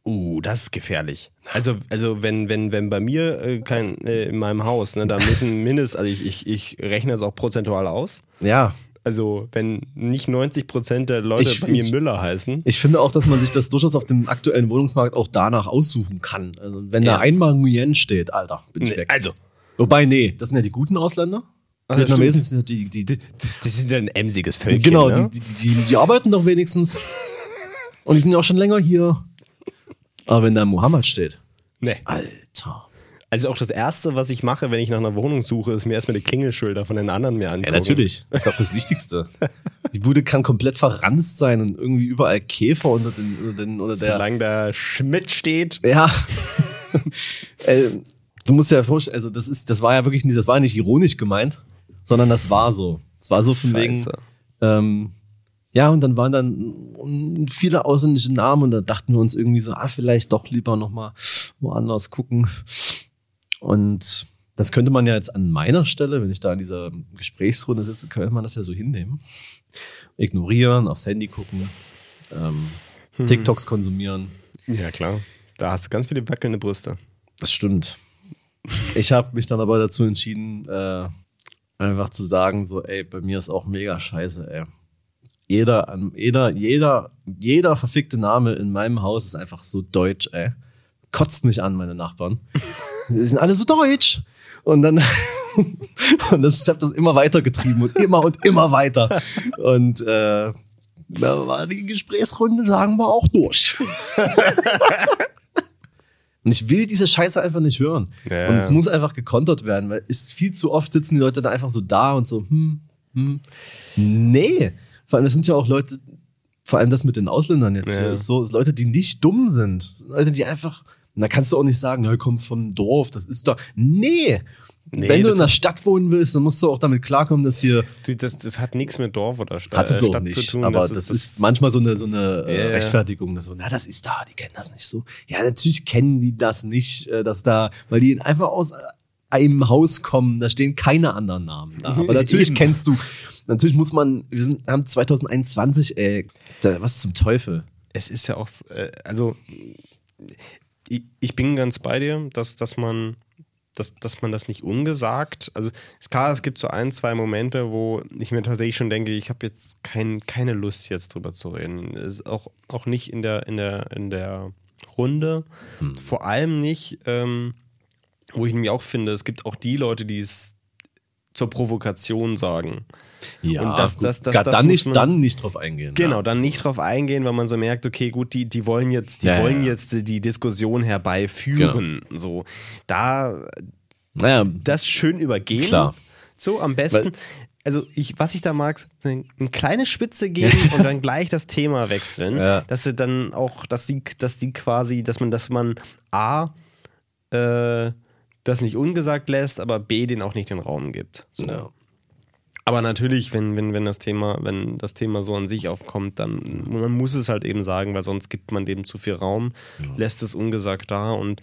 Uh, das ist gefährlich. Also, also wenn, wenn, wenn bei mir äh, kein, äh, in meinem Haus, ne, da müssen mindestens, also ich, ich, ich rechne das auch prozentual aus. Ja. Also, wenn nicht 90 Prozent der Leute Ich- bei mir ich- Müller heißen. Ich finde auch, dass man sich das durchaus auf dem aktuellen Wohnungsmarkt auch danach aussuchen kann. Also, wenn Ja. da einmal Nguyen steht, Alter, bin ich Nee, weg. also, Wobei, nee, das sind ja die guten Ausländer. Das Vietnamesen sind ja die, die, das ist ja ein emsiges Völkchen. genau, ne? die, die, die, die arbeiten doch wenigstens. Und die sind ja auch schon länger hier. Aber wenn da Mohammed steht, Nee. Alter. Also auch das Erste, was ich mache, wenn ich nach einer Wohnung suche, ist mir erstmal die Klingelschilder von den anderen mir angucken. Ja, natürlich. Das ist doch das Wichtigste. Die Bude kann komplett verranzt sein und irgendwie überall Käfer unter den, unter den, unter der. Solange da Schmidt steht. Ja. äh, du musst dir ja vorstellen, also das ist, das war ja wirklich nicht, das war nicht ironisch gemeint, sondern das war so. Es war so von wegen, ähm, ja, und dann waren dann viele ausländische Namen und da dachten wir uns irgendwie so, ah, vielleicht doch lieber nochmal woanders gucken. Und das könnte man ja jetzt an meiner Stelle, wenn ich da in dieser Gesprächsrunde sitze, könnte man das ja so hinnehmen. Ignorieren, aufs Handy gucken, ähm, TikToks konsumieren. Ja, klar. Da hast du ganz viele wackelnde Brüste. Das stimmt. Ich habe mich dann aber dazu entschieden, äh, einfach zu sagen, so, ey, bei mir ist auch mega scheiße, ey. Jeder, jeder, jeder, jeder verfickte Name in meinem Haus ist einfach so deutsch, ey. Kotzt mich an, meine Nachbarn. Die sind alle so deutsch. Und dann, und das, ich habe das immer weiter getrieben und immer und immer weiter. Und äh, da war die Gesprächsrunde, sagen wir, auch durch. Und ich will diese Scheiße einfach nicht hören. Ja. Und es muss einfach gekontert werden, weil es viel zu oft sitzen die Leute da einfach so da und so, hm, hm. Nee. Vor allem, das sind ja auch Leute, vor allem das mit den Ausländern jetzt Ja. hier, ist so Leute, die nicht dumm sind. Leute, die einfach, und da kannst du auch nicht sagen, ja, komm vom Dorf, das ist doch. Nee. Nee, Wenn du das- in der Stadt wohnen willst, dann musst du auch damit klarkommen, dass hier Du, das, das hat nichts mit Dorf oder Sta hat es äh, auch Stadt nicht, zu tun. aber das, ist, manchmal so eine, so eine äh, Ja, ja. Rechtfertigung, so, na, das ist da, die kennen das nicht so. Ja, natürlich kennen die das nicht, äh, dass da, weil die einfach aus äh, einem Haus kommen, da stehen keine anderen Namen da. Aber natürlich kennst du, natürlich muss man, wir sind, haben 2021, ey, da, was zum Teufel? es ist ja auch, so, äh, also ich, ich bin ganz bei dir, dass, dass man dass, dass man das nicht ungesagt, also ist klar, es gibt so ein, zwei Momente, wo ich mir tatsächlich schon denke, ich habe jetzt kein, keine Lust jetzt drüber zu reden. Ist auch, auch nicht in der, in der, in der Runde. Vor allem nicht, ähm, wo ich nämlich auch finde, es gibt auch die Leute, die es zur Provokation sagen. Ja, Und das- das- das- Gar- das dann, nicht, man- dann nicht drauf eingehen. Genau, Ja. dann nicht drauf eingehen, weil man so merkt, okay, gut, die, die wollen jetzt, die Ja, wollen ja. jetzt die Diskussion herbeiführen. So, da Naja, das schön übergehen. Klar. So, am besten. Weil- also, ich, was ich da mag, eine, eine kleine Spitze geben und dann gleich das Thema wechseln. Ja. Dass sie dann auch, dass die, dass die quasi, dass man, dass man A, äh, das nicht ungesagt lässt, aber B, den auch nicht den Raum gibt. So. ja. Aber natürlich, wenn, wenn, wenn das Thema, wenn das Thema so an sich aufkommt, dann man muss es halt eben sagen, weil sonst gibt man dem zu viel Raum, lässt es ungesagt da und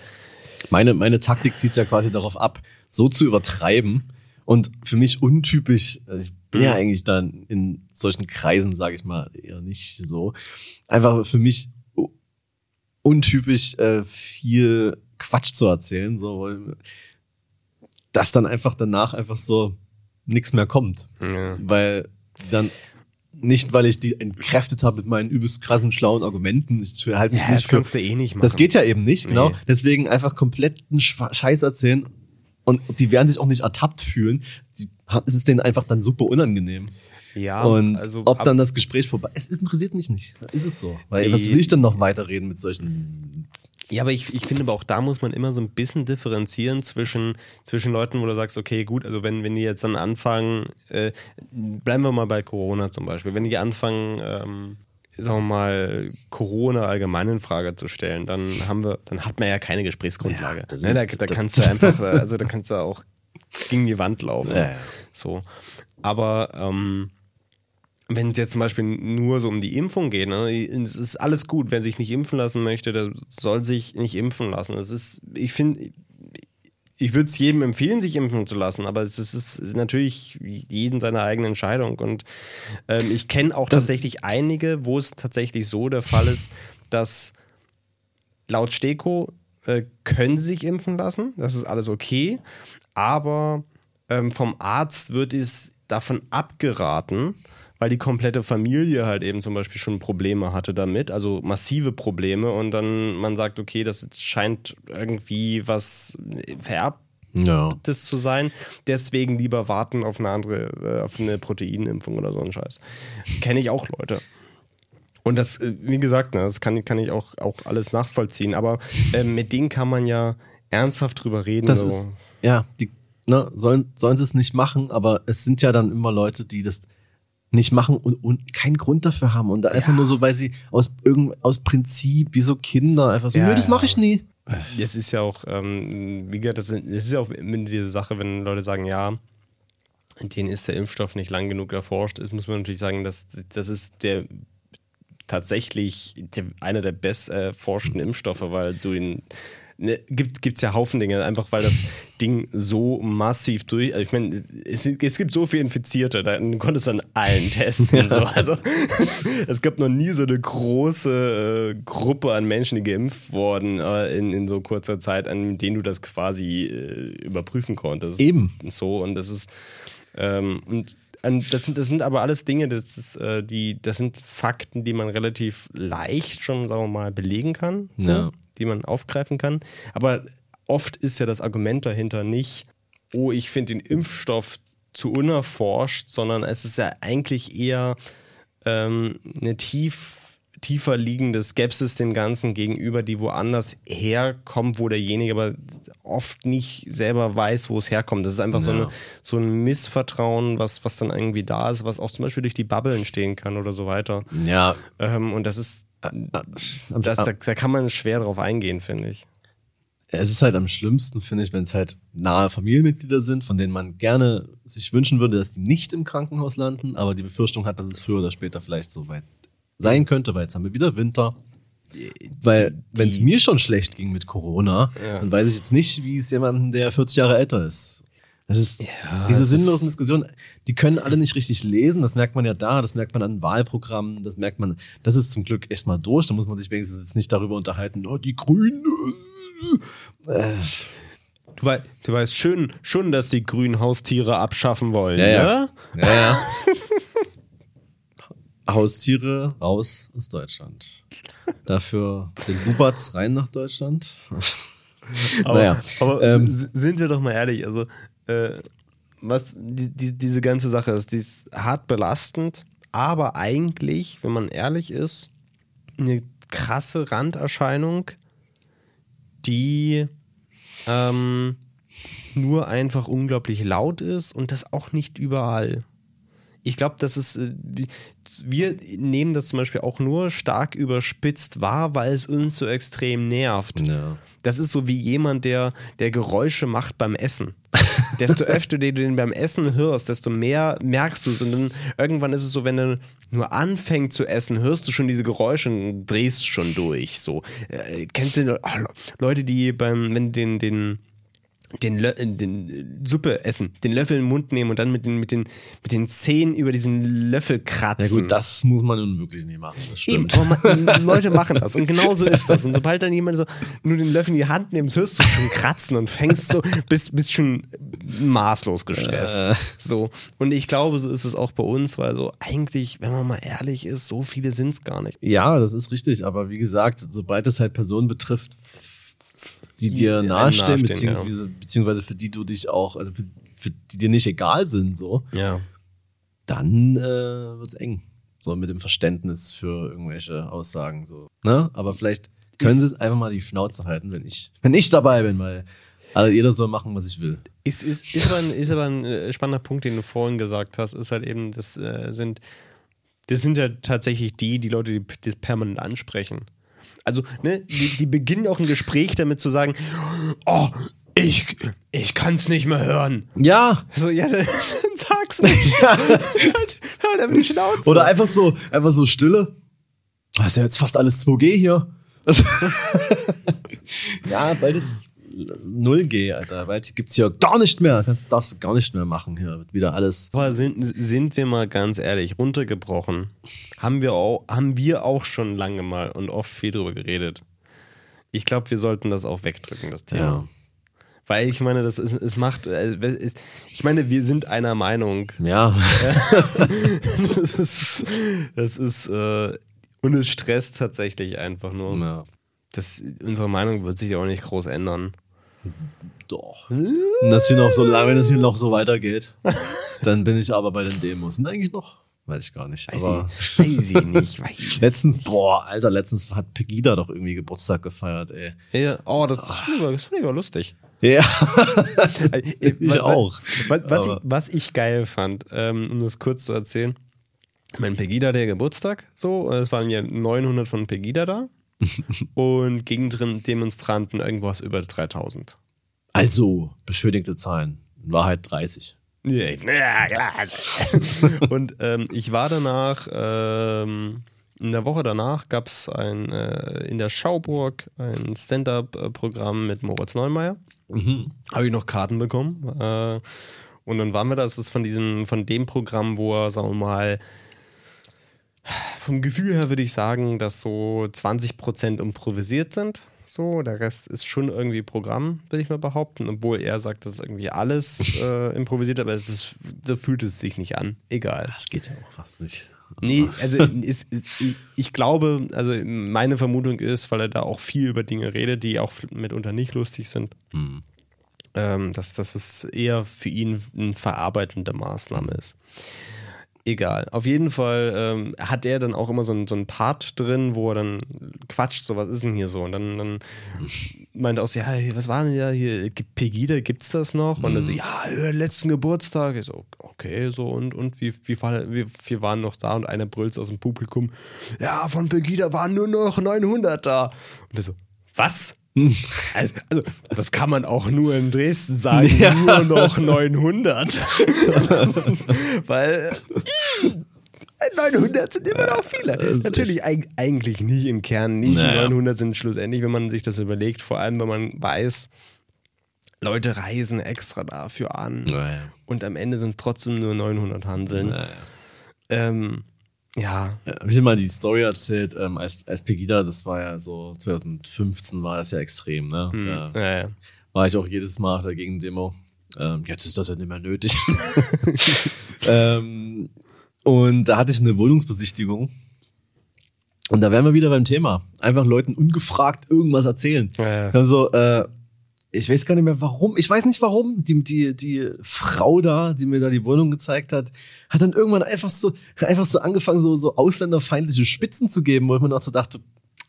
Meine, meine Taktik zieht ja quasi darauf ab, so zu übertreiben und für mich untypisch, also ich bin ja eigentlich dann in solchen Kreisen, sage ich mal, eher nicht so, einfach für mich untypisch äh, viel Quatsch zu erzählen, so, dass dann einfach danach einfach so nichts mehr kommt, ja. weil dann nicht, weil ich die entkräftet habe mit meinen übelst krassen, schlauen Argumenten. Ich halte mich Ja, nicht das für kannst du eh nicht machen. das geht ja eben nicht, genau. Nee. Deswegen einfach kompletten Scheiß erzählen und die werden sich auch nicht ertappt fühlen. Die, es ist denen einfach dann super unangenehm. Ja, und also ob dann das Gespräch vorbei es interessiert mich nicht. Ist es so. Weil Nee. was will ich denn noch weiterreden mit solchen. Ja, aber ich, ich finde aber auch da muss man immer so ein bisschen differenzieren zwischen, zwischen Leuten, wo du sagst, okay, gut, also wenn, wenn die jetzt dann anfangen, äh, bleiben wir mal bei Corona zum Beispiel, wenn die anfangen, ähm, sagen wir mal, Corona allgemein in Frage zu stellen, dann haben wir, dann hat man ja keine Gesprächsgrundlage. Ja, ne, da, da kannst du einfach, äh, also da kannst du auch gegen die Wand laufen. Ja, ja. So. Aber ähm, wenn es jetzt zum Beispiel nur so um die Impfung geht, ne, es ist alles gut. Wer sich nicht impfen lassen möchte, der soll sich nicht impfen lassen. Es ist, ich finde, ich würde es jedem empfehlen, sich impfen zu lassen, aber es ist, es ist natürlich jeden seine eigene Entscheidung. Und ähm, ich kenne auch Das- tatsächlich einige, wo es tatsächlich so der Fall ist, dass laut Steko äh, können sie sich impfen lassen. Das ist alles okay. Aber ähm, vom Arzt wird es davon abgeraten, weil die komplette Familie halt eben zum Beispiel schon Probleme hatte damit, also massive Probleme und dann man sagt, okay, das scheint irgendwie was vererbtes Ja. zu sein, deswegen lieber warten auf eine andere, äh, auf eine Proteinimpfung oder so ein Scheiß. Kenne ich auch Leute. Und das, äh, wie gesagt, ne, das kann, kann ich auch, auch alles nachvollziehen, aber äh, mit denen kann man ja ernsthaft drüber reden. Das so. ist, ja, die ne, sollen, sollen sie es nicht machen, aber es sind ja dann immer Leute, die das nicht machen und, und keinen Grund dafür haben und einfach Ja. nur so, weil sie aus irgend aus Prinzip wie so Kinder einfach so, Ja, nö, das mache ich nie. Das ist ja auch, ähm, wie gesagt, das ist, das ja auch immer diese Sache, wenn Leute sagen, ja, denen ist der Impfstoff nicht lang genug erforscht, ist, muss man natürlich sagen, dass das ist der tatsächlich einer der best erforschten Impfstoffe, weil du ihn ne, gibt gibt's ja Haufen Dinge, einfach weil das Ding so massiv durch, also ich meine, es, es gibt so viele Infizierte, da du konntest an allen testen, so, also es gab noch nie so eine große äh, Gruppe an Menschen, die geimpft wurden äh, in, in so kurzer Zeit, an denen du das quasi äh, überprüfen konntest. Eben. So und das ist ähm, und das sind, das sind aber alles Dinge, das, ist, äh, die, das sind Fakten, die man relativ leicht schon, sagen wir mal, belegen kann, so, Ja. Die man aufgreifen kann. Aber oft ist ja das Argument dahinter nicht, oh, ich finde den Impfstoff zu unerforscht, sondern es ist ja eigentlich eher ähm, eine tief, tiefer liegende Skepsis dem Ganzen gegenüber, die woanders herkommt, wo derjenige aber oft nicht selber weiß, wo es herkommt. Das ist einfach so, Ja. eine, so ein Missvertrauen, was, was dann irgendwie da ist, was auch zum Beispiel durch die Bubble entstehen kann oder so weiter. Ja, Ähm, und das ist, das, da, da kann man schwer drauf eingehen, finde ich. es ist halt am schlimmsten, finde ich, wenn es halt nahe Familienmitglieder sind, von denen man gerne sich wünschen würde, dass die nicht im Krankenhaus landen, aber die Befürchtung hat, dass es früher oder später vielleicht so weit sein könnte, weil jetzt haben wir wieder Winter. Weil, wenn es mir schon schlecht ging mit Corona, Ja. dann weiß ich jetzt nicht, wie es jemandem, der 40 Jahre älter ist. Das ist Ja, diese das sinnlosen ist- Diskussionen, die können alle nicht richtig lesen. Das merkt man ja da, das merkt man an Wahlprogrammen, das merkt man, das ist zum Glück echt mal durch. Da muss man sich wenigstens jetzt nicht darüber unterhalten, oh, die Grünen. Äh, Du, wei du weißt schön, schon, dass die grünen Haustiere abschaffen wollen, Ja, ja. ne? Ja, ja. Haustiere raus aus Deutschland. Dafür den Bubatz rein nach Deutschland. Aber, Naja, aber ähm, sind wir doch mal ehrlich, also äh, was die, die, diese ganze Sache ist, die ist hart belastend, aber eigentlich, wenn man ehrlich ist, eine krasse Randerscheinung, die ähm, nur einfach unglaublich laut ist und das auch nicht überall. Ich glaube, das ist, äh, wie- wir nehmen das zum Beispiel auch nur stark überspitzt wahr, weil es uns so extrem nervt. Ja. Das ist so wie jemand, der, der Geräusche macht beim Essen. desto öfter du den beim Essen hörst, desto mehr merkst du es. Und dann irgendwann ist es so, wenn du nur anfängst zu essen, hörst du schon diese Geräusche und drehst schon durch. So. Äh, kennst du oh, Le- Leute, die beim, wenn den, den den, Lö äh, den äh, Suppe essen, den Löffel in den Mund nehmen und dann mit den, mit den, mit den Zähnen über diesen Löffel kratzen. Ja gut, das muss man nun wirklich nicht machen. Das Eben, stimmt. aber man, Leute machen das und genau so ist das. Und sobald dann jemand so nur den Löffel in die Hand nimmt, hörst du schon kratzen und fängst so, bist, bist schon maßlos gestresst. Äh. So. Und ich glaube, so ist es auch bei uns, weil so eigentlich, wenn man mal ehrlich ist, so viele sind es gar nicht. Ja, das ist richtig. Aber wie gesagt, sobald es halt Personen betrifft, die Die dir nahestehen, nahestehen, beziehungsweise, beziehungsweise für die du dich auch, also für, für die dir nicht egal sind, so, Ja. dann äh, wird's eng. So mit dem Verständnis für irgendwelche Aussagen. So. Ne? Aber vielleicht können sie es einfach mal die Schnauze halten, wenn ich, wenn ich dabei bin, weil also jeder soll machen, was ich will. Ist, ist, ist, aber ein, ist aber ein äh, spannender Punkt, den du vorhin gesagt hast, ist halt eben, das äh, sind, das sind ja tatsächlich die, die Leute, die das permanent ansprechen. Also, ne, die, die beginnen auch ein Gespräch damit zu sagen, oh, ich, ich kann es nicht mehr hören. Ja, So, ja, dann, dann sag's nicht. halt, halt einfach die Schnauze. Oder einfach so, einfach so Stille. Das ist ja jetzt fast alles 2G hier. Ja, bald ist 0G, Alter. Bald gibt's hier gar nicht mehr. Das darfst du gar nicht mehr machen hier. Wird wieder alles. Aber sind, sind wir mal ganz ehrlich, runtergebrochen, haben wir, auch, haben wir auch schon lange mal und oft viel drüber geredet. Ich glaube, wir sollten das auch wegdrücken, das Thema. Ja. Weil ich meine, das ist, es macht, äh, ich meine, wir sind einer Meinung. Ja. Das ist, das ist, äh, und es stresst tatsächlich einfach nur. ja. Das, unsere Meinung wird sich auch nicht groß ändern. Doch. Und das hier noch so lange, wenn es hier noch so weitergeht, dann bin ich aber bei den Demos. Und eigentlich noch? Weiß ich gar nicht. Weiß, aber ich, weiß ich nicht. Weiß ich letztens, boah, Alter, letztens hat Pegida doch irgendwie Geburtstag gefeiert, ey. Ja, oh, das, das finde ich, aber- das finde ich aber lustig. Ja. ich Ich auch. Was, was, ich, was ich geil fand, ähm, um das kurz zu erzählen, mein Pegida der Geburtstag, so, es waren ja 900 von Pegida da und gegen Demonstranten irgendwas über 3000. Also, beschönigte Zahlen. In Wahrheit 30. Ja, klar. und ähm, ich war danach, ähm, in der Woche danach gab es ein, äh, in der Schauburg ein Stand-Up-Programm mit Moritz Neumeier. Habe ich noch Karten bekommen. Äh, und dann waren wir da, das ist von diesem, von dem Programm, wo er, sagen wir mal, vom Gefühl her würde ich sagen, dass so 20% improvisiert sind. So, der Rest ist schon irgendwie Programm, würde ich mal behaupten, obwohl er sagt, das ist irgendwie alles äh, improvisiert, aber es ist, so fühlt es sich nicht an. Egal. Das geht ja auch fast nicht. Nee, also ist, ist, ich, ich glaube, also meine Vermutung ist, weil er da auch viel über Dinge redet, die auch mitunter nicht lustig sind, Hm. ähm, dass, dass es eher für ihn eine verarbeitende Maßnahme ist. Egal. Auf jeden Fall ähm, hat er dann auch immer so einen, so Part drin, wo er dann quatscht, so was ist denn hier so? Und dann, dann meint er auch so, ja, was war denn ja hier, gibt Pegida, gibt's das noch? Und dann so, ja, äh, letzten Geburtstag. Ich so, okay, so und, und wie, wie, wie viel waren noch da? Und einer brüllt aus dem Publikum, ja, von Pegida waren nur noch 900 da. Und er so, was? Also, also, das kann man auch nur in Dresden sagen, Ja. nur noch 900. Weil äh, 900 sind immer noch viele. ist Natürlich eig eigentlich nicht im Kern, nicht Naja. 900 sind schlussendlich, wenn man sich das überlegt, vor allem wenn man weiß, Leute reisen extra dafür an Naja. und am Ende sind es trotzdem nur 900 Hanseln. Naja. Ähm, ja, Ja, Hab ich dir mal die Story erzählt, ähm, als, als Pegida, das war ja so, 2015 war das ja extrem, ne? hm, Da ja, ja. war ich auch jedes Mal dagegen Demo. Ähm, jetzt ist das ja nicht mehr nötig. ähm, und da hatte ich eine Wohnungsbesichtigung. Und da wären wir wieder beim Thema. Einfach Leuten ungefragt irgendwas erzählen. Ja, ja. Also, äh, ich weiß gar nicht mehr warum. Ich weiß nicht warum. Die, die, die Frau da, die mir da die Wohnung gezeigt hat, hat dann irgendwann einfach so, einfach so angefangen, so, so ausländerfeindliche Spitzen zu geben, wo ich mir noch so dachte,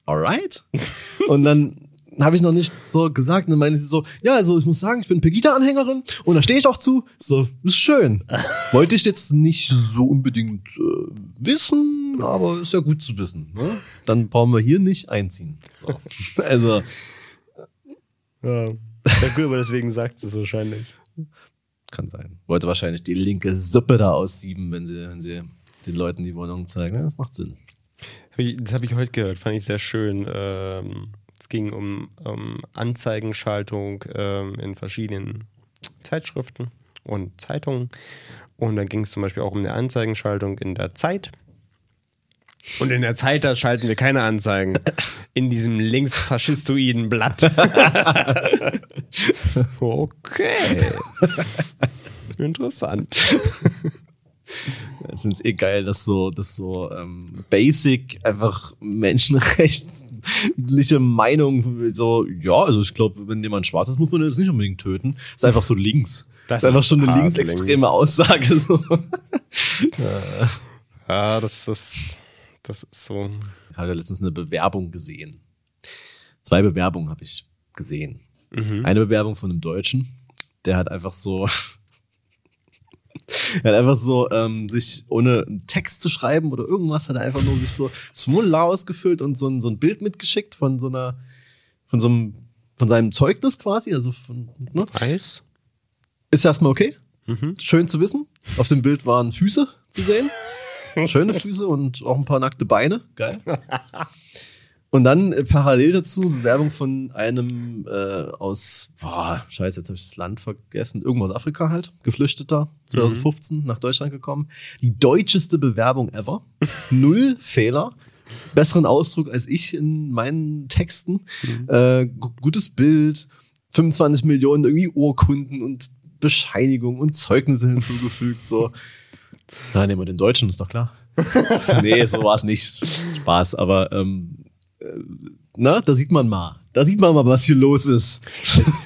alright. Und dann habe ich noch nicht so gesagt. Und dann meinte sie so, ja, also ich muss sagen, ich bin Pegida-Anhängerin und da stehe ich auch zu. So, ist schön. Wollte ich jetzt nicht so unbedingt äh, wissen, aber ist ja gut zu wissen. Ne? Dann brauchen wir hier nicht einziehen. So. Also, Ja. Ja, gut, aber deswegen sagt es wahrscheinlich. Kann sein. Wollte wahrscheinlich die linke Suppe da aussieben, wenn sie, wenn sie den Leuten die Wohnung zeigen. Ja, das macht Sinn. Das habe ich heute gehört, fand ich sehr schön. Ähm, es ging um, um Anzeigenschaltung ähm, in verschiedenen Zeitschriften und Zeitungen. Und dann ging es zum Beispiel auch um eine Anzeigenschaltung in der Zeit. Und in der Zeit, da schalten wir keine Anzeigen. In diesem linksfaschistoiden Blatt. okay. Interessant. Ich finde es eh geil, dass so, dass so ähm, basic einfach menschenrechtliche Meinung so, ja, also ich glaube, wenn jemand schwarz ist, muss man jetzt nicht unbedingt töten. Ist einfach so links. Das ist einfach ist schon eine linksextreme links. Aussage. So. Ja, das, das, das ist so. Ich habe ja letztens eine Bewerbung gesehen. Zwei Bewerbungen habe ich gesehen. Mhm. Eine Bewerbung von einem Deutschen, der hat einfach so, er hat einfach so ähm, sich ohne einen Text zu schreiben oder irgendwas, hat er einfach nur sich so Formular ausgefüllt und so ein, so ein Bild mitgeschickt von so einer, von so einem, von seinem Zeugnis quasi, also von, ne? Eis? Ist erstmal okay. Mhm. Schön zu wissen. Auf dem Bild waren Füße zu sehen. Schöne Füße und auch ein paar nackte Beine. Geil. Und dann äh, parallel dazu Bewerbung von einem äh, aus, boah, scheiße, jetzt habe ich das Land vergessen, irgendwo aus Afrika halt, Geflüchteter, 2015 nach Deutschland gekommen. Die deutscheste Bewerbung ever. Null Fehler. besseren Ausdruck als ich in meinen Texten. Mhm. Äh, gutes Bild, 25 Millionen irgendwie Urkunden und Bescheinigungen und Zeugnisse hinzugefügt. So. Na, nehmen wir den Deutschen, ist doch klar. nee, so war es nicht. Spaß, aber ähm, äh, na, da sieht man mal. Da sieht man mal, was hier los ist.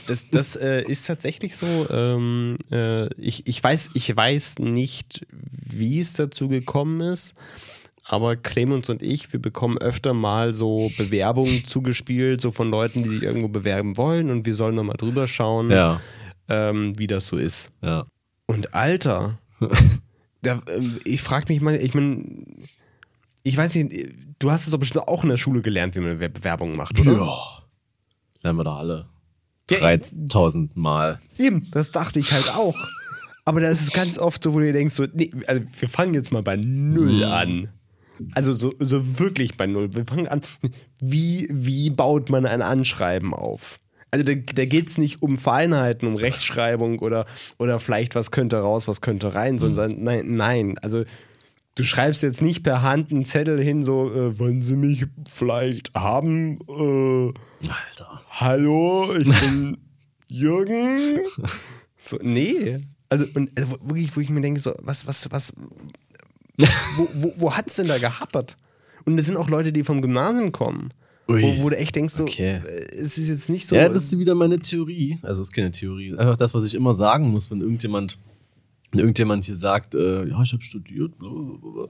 Das, das, das äh, ist tatsächlich so. Ähm, äh, ich, ich, weiß, ich weiß nicht, wie es dazu gekommen ist, aber Clemens und ich, wir bekommen öfter mal so Bewerbungen zugespielt, so von Leuten, die sich irgendwo bewerben wollen und wir sollen nochmal drüber schauen, ja. ähm, wie das so ist. Ja. Und Alter, da, äh, ich frage mich mal, ich meine, ich weiß nicht, du hast es doch bestimmt auch in der Schule gelernt, wie man eine Bewerbung macht, oder? Ja. Lernen wir doch alle. 3000 Mal. Eben, das dachte ich halt auch. Aber da ist es ganz oft so, wo du denkst, so, nee, also wir fangen jetzt mal bei Null mhm. an. Also so, so wirklich bei Null. Wir fangen an, wie, wie baut man ein Anschreiben auf? Also da, da geht es nicht um Feinheiten, um Rechtschreibung oder, oder vielleicht was könnte raus, was könnte rein, sondern mhm. nein, nein. Also du schreibst jetzt nicht per Hand einen Zettel hin, so, äh, wollen sie mich vielleicht haben? Äh, Alter. Hallo, ich bin Jürgen. So, nee. Also, und, also wirklich, wo ich mir denke, so, was, was, was, wo, wo, wo hat es denn da gehappert? Und es sind auch Leute, die vom Gymnasium kommen. Wo, wo, du echt denkst, so, okay. Äh, es ist jetzt nicht so. Ja, das ist wieder meine Theorie. Also, es ist keine Theorie. Einfach das, was ich immer sagen muss, wenn irgendjemand wenn irgendjemand hier sagt, äh, ja, ich habe studiert, blablabla.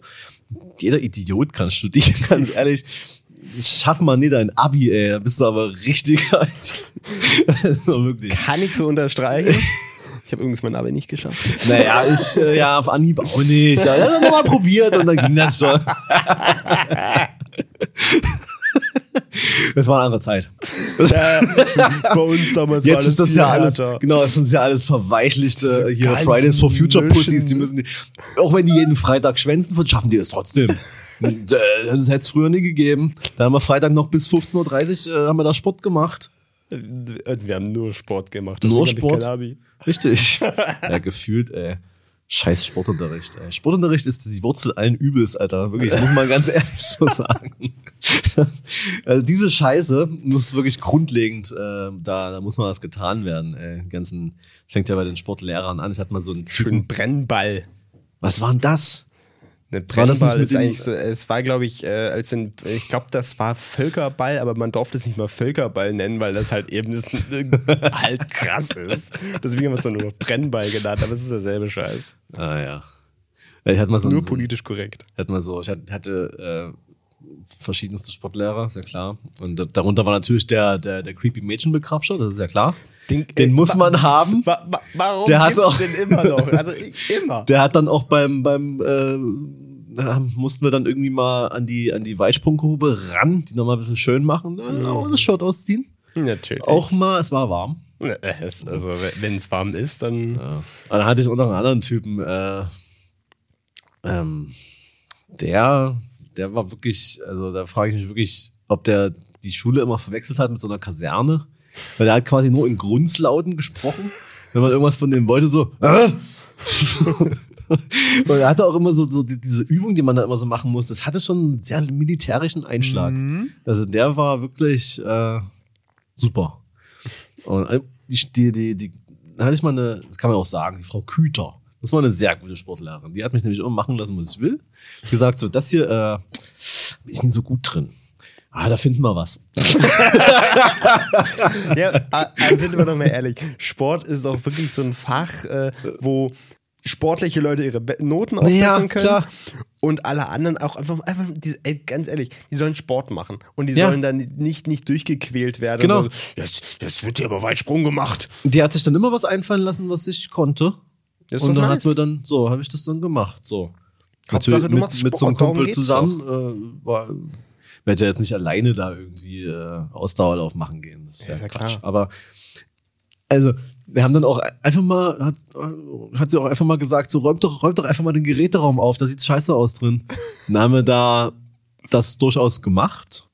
jeder Idiot kann studieren, ganz ehrlich. Schaff mal nicht dein Abi, ey, da bist du aber richtig alt. also wirklich. Kann ich so unterstreichen? Ich habe übrigens mein Abi nicht geschafft. Naja, ich, äh, ja, auf Anhieb auch nicht. Ich habe nochmal probiert und dann ging das schon. Das war eine andere Zeit. Ja, bei uns damals Jetzt war alles ist das ja alles, genau, das sind ja alles verweichlichte hier Fridays for Future Pussies, die müssen, die, auch wenn die jeden Freitag schwänzen, schaffen die das trotzdem. Äh, das hätte es früher nie gegeben. Da haben wir Freitag noch bis 15.30 Uhr äh, haben wir da Sport gemacht. Wir haben nur Sport gemacht. Nur Sport? Richtig. ja, gefühlt, ey. Scheiß Sportunterricht, ey. Sportunterricht ist die Wurzel allen Übels, Alter. Wirklich, muss man ganz ehrlich so sagen. also diese Scheiße muss wirklich grundlegend, äh, da, da muss mal was getan werden. Ey. ganzen, fängt ja bei den Sportlehrern an. Ich hatte mal so einen schönen Brennball. Was war denn das? Eine Brennball ist eigentlich so, es war glaube ich, äh, als in, ich glaube, das war Völkerball, aber man durfte es nicht mal Völkerball nennen, weil das halt eben das, halt krass ist. Deswegen haben wir es dann nur Brennball genannt, aber es ist derselbe Scheiß. Ah ja. Ich hatte mal so nur so, politisch korrekt. Ich hatte mal so, ich hatte äh, verschiedenste Sportlehrer, ist ja klar. Und darunter war natürlich der, der, der creepy Mädchenbegrabscher, das ist ja klar. Den, den äh, muss man haben. Wa wa warum der hat auch, den immer noch? Also ich, immer. Der hat dann auch beim, beim äh, mussten wir dann irgendwie mal an die, an die Weitsprunggrube ran, die nochmal ein bisschen schön machen, äh, auch das Shirt ausziehen. Natürlich. Auch mal, es war warm. Also wenn es warm ist, dann. Ja. dann hatte ich auch noch einen anderen Typen, äh, ähm, der, der war wirklich, also da frage ich mich wirklich, ob der die Schule immer verwechselt hat mit so einer Kaserne. Weil er hat quasi nur in Grunzlauten gesprochen. Wenn man irgendwas von dem wollte, so, äh? Und er hatte auch immer so, so diese Übung, die man da immer so machen muss, das hatte schon einen sehr militärischen Einschlag. Mhm. Also der war wirklich äh, super. Und äh, die, die, die, die, da hatte ich mal eine, das kann man auch sagen, die Frau Küter. Das war eine sehr gute Sportlehrerin. Die hat mich nämlich immer machen lassen, was ich will. Gesagt, so, das hier äh, bin ich nicht so gut drin. Ah, da finden wir was. ja, also sind wir doch mal ehrlich. Sport ist auch wirklich so ein Fach, äh, wo sportliche Leute ihre Noten aufbessern ja, können klar. und alle anderen auch einfach, einfach die, ey, ganz ehrlich, die sollen Sport machen und die ja. sollen dann nicht, nicht durchgequält werden. Genau. So, jetzt, jetzt wird hier aber Weitsprung gemacht. Die hat sich dann immer was einfallen lassen, was ich konnte. und dann nice. hat mir dann, so, habe ich das dann gemacht. So. Hauptsache, du mit, machst Sport, mit so einem Kumpel zusammen. Äh, war, werde ja jetzt nicht alleine da irgendwie äh, Ausdauerlauf machen gehen. Das ist ja, ja Quatsch. Klar. Aber also, wir haben dann auch einfach mal, hat, hat sie auch einfach mal gesagt, so räumt doch, räumt doch einfach mal den Geräteraum auf, da sieht's scheiße aus drin. Dann haben wir da das durchaus gemacht.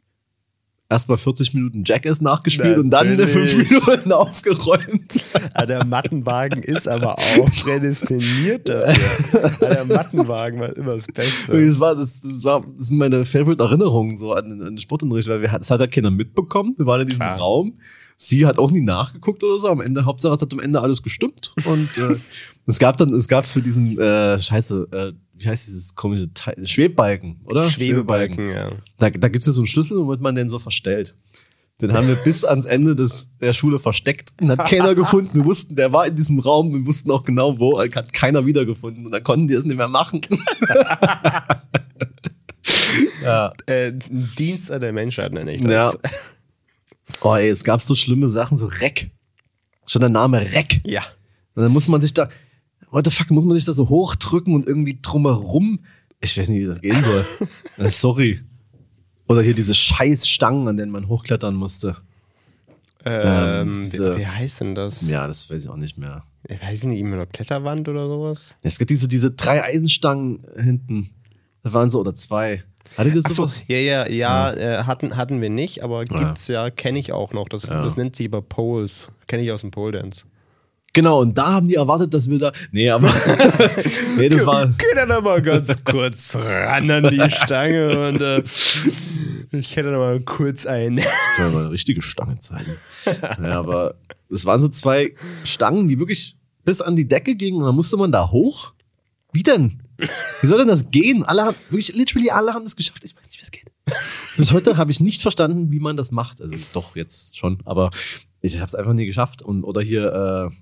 Erstmal 40 Minuten Jackass nachgespielt und dann in 5 Minuten aufgeräumt. Ja, der Mattenwagen ist aber auch prädestiniert dafür. Ja, der Mattenwagen war immer das Beste. Das, war, das, das, war, das sind meine Favorite Erinnerungen so an, an den Sportunterricht, weil wir, das hat ja keiner mitbekommen. Wir waren in diesem Klar. Raum. Sie hat auch nie nachgeguckt oder so. Am Ende, Hauptsache, es hat am Ende alles gestimmt. Und äh, es gab dann, es gab für diesen, äh, scheiße, äh, wie heißt dieses komische Teil? Schwebbalken, oder? Schwebebalken, Schwebebalken. ja. Da, da gibt es ja so einen Schlüssel, womit man den so verstellt. Den haben wir bis ans Ende des, der Schule versteckt und hat keiner gefunden. Wir wussten, der war in diesem Raum, wir wussten auch genau wo, hat keiner wiedergefunden und dann konnten die es nicht mehr machen. ja. Äh, Dienst an der Menschheit nenne ich das. Ja. Oh, ey, es gab so schlimme Sachen, so Reck. Schon der Name Reck. Ja. Und dann muss man sich da, what the fuck, muss man sich da so hochdrücken und irgendwie drumherum. Ich weiß nicht, wie das gehen soll. Äh, sorry. Oder hier diese scheiß Stangen, an denen man hochklettern musste. Ähm, ähm diese, wie heißt denn das? Ja, das weiß ich auch nicht mehr. Ich weiß nicht, immer noch Kletterwand oder sowas? Es gibt diese, diese drei Eisenstangen hinten. Da waren so, oder zwei. Hatte das so, ja, ja, ja, ja. Äh, hatten, hatten wir nicht, aber gibt's ja, ja kenne ich auch noch. Das, ja. das nennt sich aber Poles. Kenne ich aus dem Pole Dance. Genau, und da haben die erwartet, dass wir da. Nee, aber. nee, das war. Geh dann aber ganz kurz ran an die Stange und äh, ich hätte da mal kurz ein. Ich mal eine richtige Stange zeigen. ja, aber es waren so zwei Stangen, die wirklich bis an die Decke gingen und dann musste man da hoch. Wie denn? Wie soll denn das gehen? Alle haben, wirklich, literally alle haben es geschafft. Ich weiß nicht, wie es geht. Bis heute habe ich nicht verstanden, wie man das macht. Also doch, jetzt schon, aber ich habe es einfach nie geschafft. Und, oder hier, äh,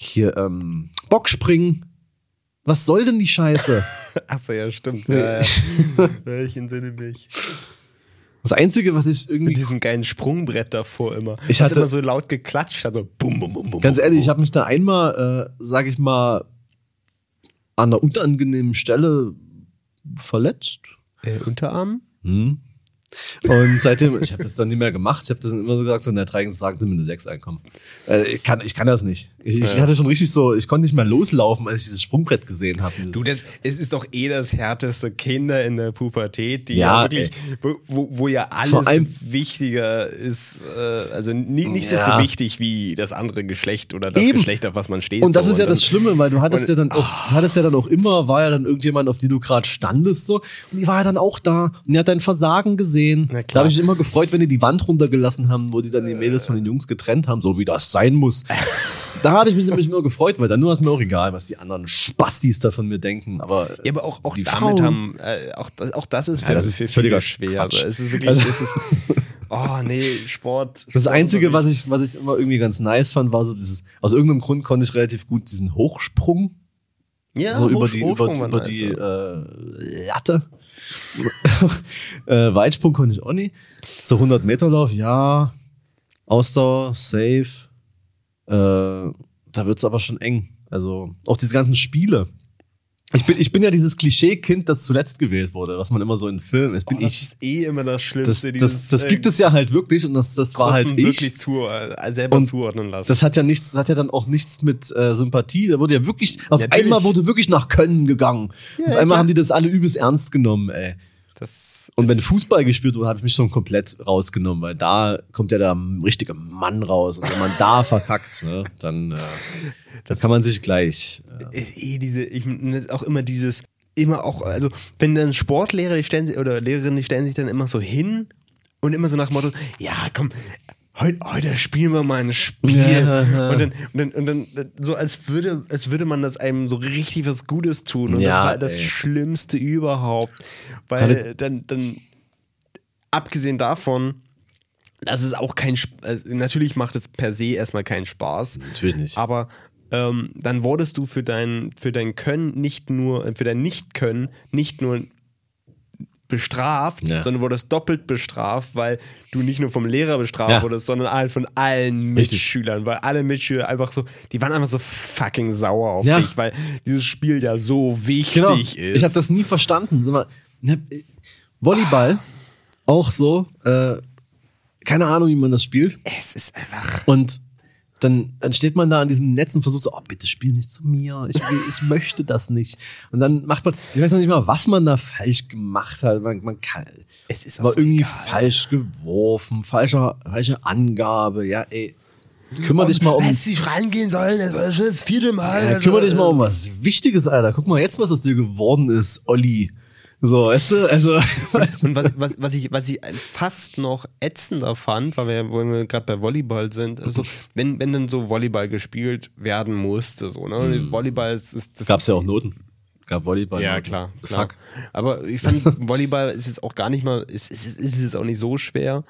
hier ähm, Bockspringen. Was soll denn die Scheiße? Achso, ja, stimmt. Ja, ja. ich entsinne mich. Das Einzige, was ich irgendwie. Mit diesem geilen Sprungbrett davor immer. Ich hatte immer so laut geklatscht, also bum, bum, bum, bum. Ganz ehrlich, ich habe mich da einmal, äh, sag ich mal, an einer unangenehmen Stelle verletzt. Äh, Unterarm? Hm. Und seitdem, ich habe das dann nicht mehr gemacht. Ich habe das immer so gesagt, so in der Treigen sagen, nimm eine 6 einkommen. Also ich, kann, ich kann das nicht. Ich, ich, hatte schon richtig so, ich konnte nicht mehr loslaufen, als ich dieses Sprungbrett gesehen habe. Du, das, es ist doch eh das härteste Kinder in der Pubertät, die ja, ja wirklich, wo, wo, wo, ja alles wichtiger ist, äh, also nie, nicht ja. so wichtig wie das andere Geschlecht oder das Eben. Geschlecht, auf was man steht. Und das so. ist ja und das Schlimme, weil du hattest und, ja dann auch, oh. hattest ja dann auch immer, war ja dann irgendjemand, auf die du gerade standest, so, und die war ja dann auch da und die hat dein Versagen gesehen gesehen. Da habe ich mich immer gefreut, wenn die die Wand runtergelassen haben, wo die dann die Mädels von den Jungs getrennt haben, so wie das sein muss. da habe ich mich nämlich immer gefreut, weil dann nur ist mir auch egal, was die anderen Spastis da von mir denken. Aber, ja, aber auch, auch die damit Frauen, haben, äh, auch, auch das ist für, ja, das ist für viele schwer. Also, es ist wirklich, also, es ist, oh nee, Sport. Das Einzige, was ich, was ich immer irgendwie ganz nice fand, war so dieses, aus irgendeinem Grund konnte ich relativ gut diesen Hochsprung ja, so über die, über, über die äh, Latte. äh, Weitsprung konnte ich auch nicht. So 100 Meter Lauf, ja. Ausdauer, safe. Äh, da wird's aber schon eng. Also auch diese ganzen Spiele. Ich bin, ich bin ja dieses Klischee-Kind, das zuletzt gewählt wurde, was man immer so in Filmen ist. Bin oh, das ich, ist eh immer das Schlimmste. Das, das, das gibt es ja halt wirklich und das, das war halt ich. wirklich zu, äh, selber und zuordnen lassen. Das hat ja nichts, das hat ja dann auch nichts mit äh, Sympathie. Da wurde ja wirklich, auf Natürlich. einmal wurde wirklich nach Können gegangen. Ja, auf einmal klar. haben die das alle übelst ernst genommen, ey. Das und wenn Fußball gespielt wurde, habe ich mich schon komplett rausgenommen, weil da kommt ja der richtige Mann raus. Und wenn man da verkackt, ne, dann, äh, dann kann man sich gleich. Äh, eh, diese, ich auch immer dieses, immer auch, also wenn dann Sportlehrer die stellen oder Lehrerinnen die stellen sich dann immer so hin und immer so nach dem Motto, ja, komm, heute, heute spielen wir mal ein Spiel. Ja. Und, dann, und, dann, und dann so, als würde, als würde man das einem so richtig was Gutes tun. Und ja, das war das ey. Schlimmste überhaupt. Weil dann, dann, abgesehen davon, das ist auch kein, also natürlich macht es per se erstmal keinen Spaß. Natürlich nicht. Aber ähm, dann wurdest du für dein, für dein Können nicht nur, für dein Nicht-Können nicht nur bestraft, ja. sondern wurdest doppelt bestraft, weil du nicht nur vom Lehrer bestraft ja. wurdest, sondern halt von allen Mitschülern, weil alle Mitschüler einfach so, die waren einfach so fucking sauer auf ja. dich, weil dieses Spiel ja so wichtig genau. ist. Ich habe das nie verstanden. Ne, Volleyball auch so, äh, keine Ahnung, wie man das spielt. Es ist einfach. Und dann, dann steht man da an diesem Netz und versucht so, oh, bitte spiel nicht zu mir. Ich, will, ich möchte das nicht. Und dann macht man, ich weiß noch nicht mal, was man da falsch gemacht hat. Man, man kann, Es ist war auch so irgendwie egal. falsch geworfen, falsche, falsche Angabe. Ja, ey, kümmere dich mal um, Hättest dich reingehen sollen, das war schon das vierte Mal. ja, kümmere dich mal um was Wichtiges, Alter. Guck mal jetzt, was aus dir geworden ist, Olli. So, weißt du, also, Und was, was, was, ich, was ich fast noch ätzender fand, weil wir, wo wir gerade bei Volleyball sind, also wenn, wenn dann so Volleyball gespielt werden musste, so, ne? Volleyball ist, ist das. gab's ja auch Noten. Gab Volleyball. Ja, klar, klar. Fuck. Aber ich fand, Volleyball ist jetzt auch gar nicht mal, ist, ist, ist jetzt auch nicht so schwer.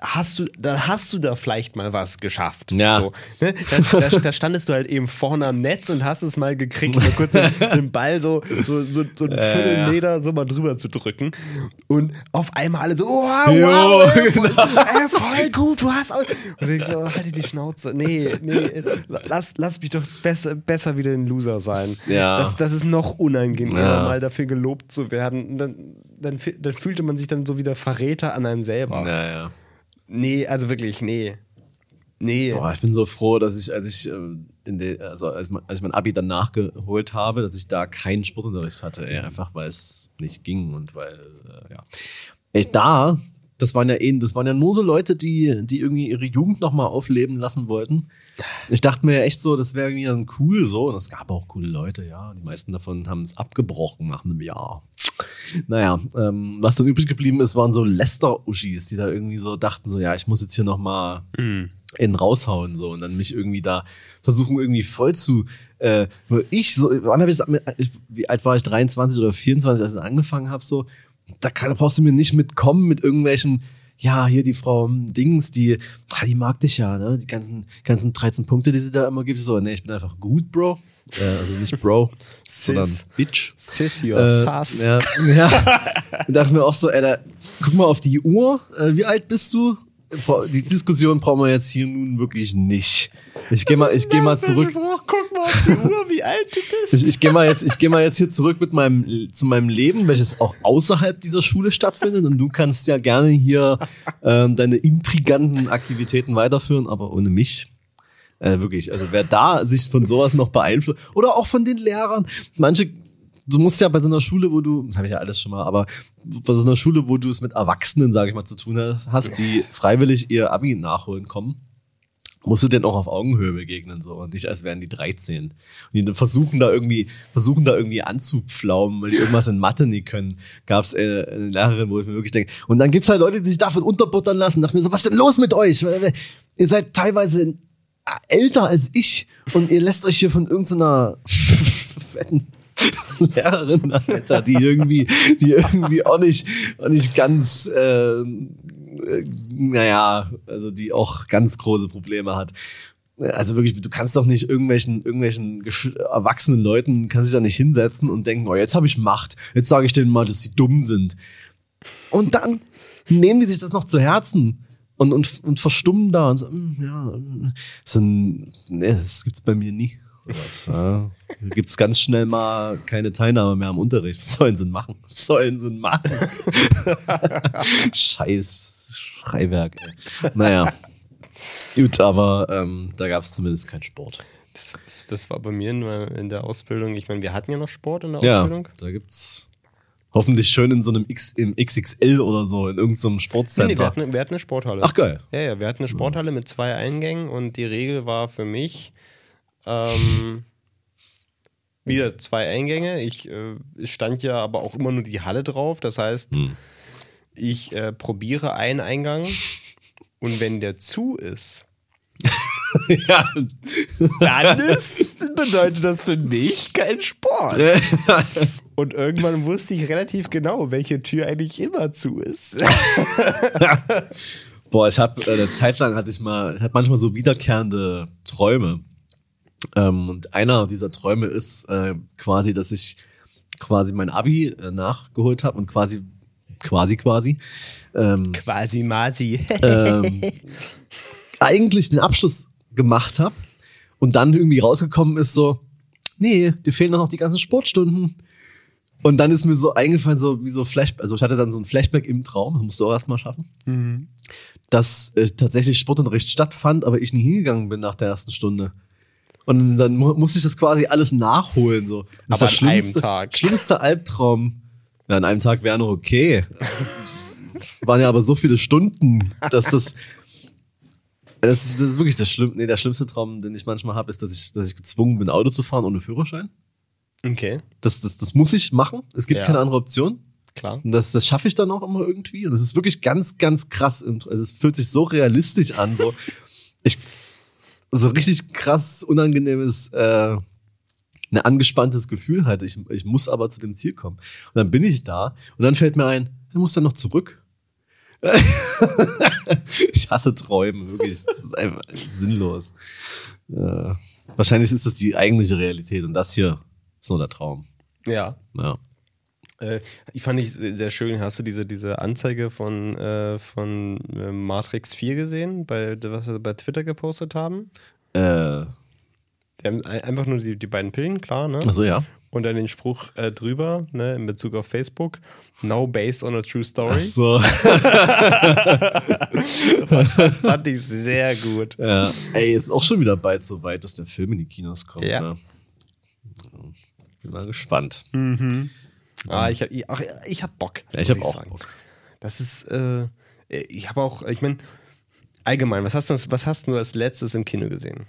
Hast du, da hast du da vielleicht mal was geschafft. Ja. So, ne? da, da, da standest du halt eben vorne am Netz und hast es mal gekriegt, mal kurz den, den Ball so, so, so, so einen Viertelmeter so mal drüber zu drücken. Und auf einmal alle so, oh, wow, wow ey, voll, genau. ey, voll gut, du hast auch. Und ich so, halt die Schnauze. Nee, nee, lass, lass mich doch besser, besser wieder ein Loser sein. Ja. Das, das ist noch unangenehmer, Ja. mal dafür gelobt zu werden. Dann, dann, dann fühlte man sich dann so wie der Verräter an einem selber. Ja, ja. Nee, also wirklich, nee. Nee. Boah, ich bin so froh, dass ich, als ich, ähm, in der, also als, mein- als ich mein Abi dann nachgeholt habe, dass ich da keinen Sportunterricht hatte, ey, einfach weil es nicht ging und weil, äh, ja. Ey, da, das waren ja eh, das waren ja nur so Leute, die, die irgendwie ihre Jugend nochmal aufleben lassen wollten. Ich dachte mir echt so, das wäre irgendwie cool so. Und es gab auch coole Leute, ja. Die meisten davon haben es abgebrochen nach einem Jahr. Naja, ähm, was dann übrig geblieben ist, waren so Lester-Uschis, die da irgendwie so dachten, so, ja, ich muss jetzt hier nochmal Mhm. in raushauen so und dann mich irgendwie da versuchen irgendwie voll zu äh, ich so wann hab ich, ich wie alt war ich 23 oder 24 als ich angefangen habe so da, kann, da brauchst du mir nicht mitkommen mit irgendwelchen ja hier die Frau hm, Dings die ah, die mag dich ja ne die ganzen ganzen 13 Punkte die sie da immer gibt so nee ich bin einfach gut Bro äh, also nicht Bro sondern Sis. Bitch Sis, you're äh, sus. Ja, ja. Ich dachte mir auch so, Alter, guck mal auf die Uhr. Äh, wie alt bist du? Die Diskussion brauchen wir jetzt hier nun wirklich nicht. Ich gehe mal, ich gehe mal zurück. Guck mal auf die Uhr, wie alt du bist. Ich, ich gehe mal jetzt, ich gehe mal jetzt hier zurück mit meinem zu meinem Leben, welches auch außerhalb dieser Schule stattfindet. Und du kannst ja gerne hier ähm, deine intriganten Aktivitäten weiterführen, aber ohne mich. Äh, wirklich, also wer da sich von sowas noch beeinflusst oder auch von den Lehrern, manche, du musst ja bei so einer Schule, wo du, das habe ich ja alles schon mal, aber bei so einer Schule, wo du es mit Erwachsenen, sage ich mal, zu tun hast, die freiwillig ihr Abi nachholen kommen, musst du denn auch auf Augenhöhe begegnen so und nicht als wären die 13 und die versuchen da irgendwie versuchen da irgendwie anzupflaumen weil die irgendwas in Mathe nicht können. Gab's äh, eine Lehrerin wo ich mir wirklich denke und dann gibt's halt Leute die sich davon unterbuttern lassen dachte mir so was ist denn los mit euch? Ihr seid teilweise älter als ich und ihr lässt euch hier von irgendeiner fetten Lehrerin, Alter, die irgendwie, die irgendwie auch nicht, auch nicht ganz, äh, äh, naja, also die auch ganz große Probleme hat. Also wirklich, du kannst doch nicht irgendwelchen, irgendwelchen erwachsenen Leuten, kannst dich da nicht hinsetzen und denken, oh, jetzt habe ich Macht, jetzt sage ich denen mal, dass sie dumm sind. Und dann nehmen die sich das noch zu Herzen und, und, und verstummen da und so, "Mm, ja, mm." so ein, nee, das gibt's bei mir nie. Was, ja. Da gibt's ganz schnell mal keine Teilnahme mehr am Unterricht. Was sollen sie machen? Was sollen sie machen? Scheiß Freiwerk, ey. Naja. Gut, aber ähm, da gab's zumindest keinen Sport. Das, das, war bei mir in, der Ausbildung. Ich meine, wir hatten ja noch Sport in der Ja, Ausbildung. da gibt's hoffentlich schön in so einem X, im XXL oder so, in irgendeinem Nee, nee, Sportcenter. wir, hatten, wir hatten eine Sporthalle. Ach geil. Ja, ja, wir hatten eine Sporthalle mit zwei Eingängen und die Regel war für mich ähm, wieder zwei Eingänge. Ich äh, es stand ja aber auch immer nur die Halle drauf. Das heißt, Hm. ich äh, probiere einen Eingang und wenn der zu ist, ja. dann ist, bedeutet das für mich kein Sport. Und irgendwann wusste ich relativ genau, welche Tür eigentlich immer zu ist. Boah, ich habe äh, eine Zeit lang hatte ich mal, ich hatte manchmal so wiederkehrende Träume. Ähm, und einer dieser Träume ist äh, quasi, dass ich quasi mein Abi äh, nachgeholt habe und quasi, quasi, quasi, ähm, Quasi Masi. ähm, eigentlich den Abschluss gemacht habe und dann irgendwie rausgekommen ist so, nee, dir fehlen doch noch die ganzen Sportstunden. Und dann ist mir so eingefallen, so wie so Flashback, also ich hatte dann so ein Flashback im Traum, das musst du auch erstmal schaffen. dass äh, tatsächlich Sportunterricht stattfand, aber ich nie hingegangen bin nach der ersten Stunde. Und dann mu musste ich das quasi alles nachholen. So. Das Aber ist an der einem schlimmste, Tag. schlimmste Albtraum. Ja, an einem Tag wäre noch okay. Waren ja aber so viele Stunden, dass das. Das, das ist wirklich der, schlimm, nee, der schlimmste Traum, den ich manchmal habe, ist, dass ich, dass ich gezwungen bin, Auto zu fahren ohne Führerschein. Okay, Das, das, das muss ich machen. Es gibt Ja. keine andere Option. klar. Und das, das schaffe ich dann auch immer irgendwie. Und das ist wirklich ganz, ganz krass. Also es fühlt sich so realistisch an. So, ich, so richtig krass unangenehmes, äh, ein angespanntes Gefühl halt. Ich, ich muss aber zu dem Ziel kommen. Und dann bin ich da und dann fällt mir ein, er muss dann noch zurück. ich hasse Träume, wirklich. Das ist einfach sinnlos. Äh, wahrscheinlich ist das die eigentliche Realität und das hier ist nur der Traum. Ja. Ja. Äh, ich fand ich sehr schön. Hast du diese, diese Anzeige von, äh, von äh, Matrix 4 gesehen, bei, was sie bei Twitter gepostet haben? Äh, Die haben ein- einfach nur die, die beiden Pillen, klar, ne? also ja. Und dann den Spruch äh, drüber, ne, in Bezug auf Facebook. Now based on a true story. Ach so. Fand ich sehr gut. ja. Ey, ist auch schon wieder bald so weit, dass der Film in die Kinos kommt. Ja. Ne? Bin mal gespannt. Ah, ich hab, ich, ach, ich hab Bock. Ja, ich habe auch sagen. Bock. Das ist, äh, ich habe auch, ich meine, allgemein, was hast, du, was hast du als letztes im Kino gesehen?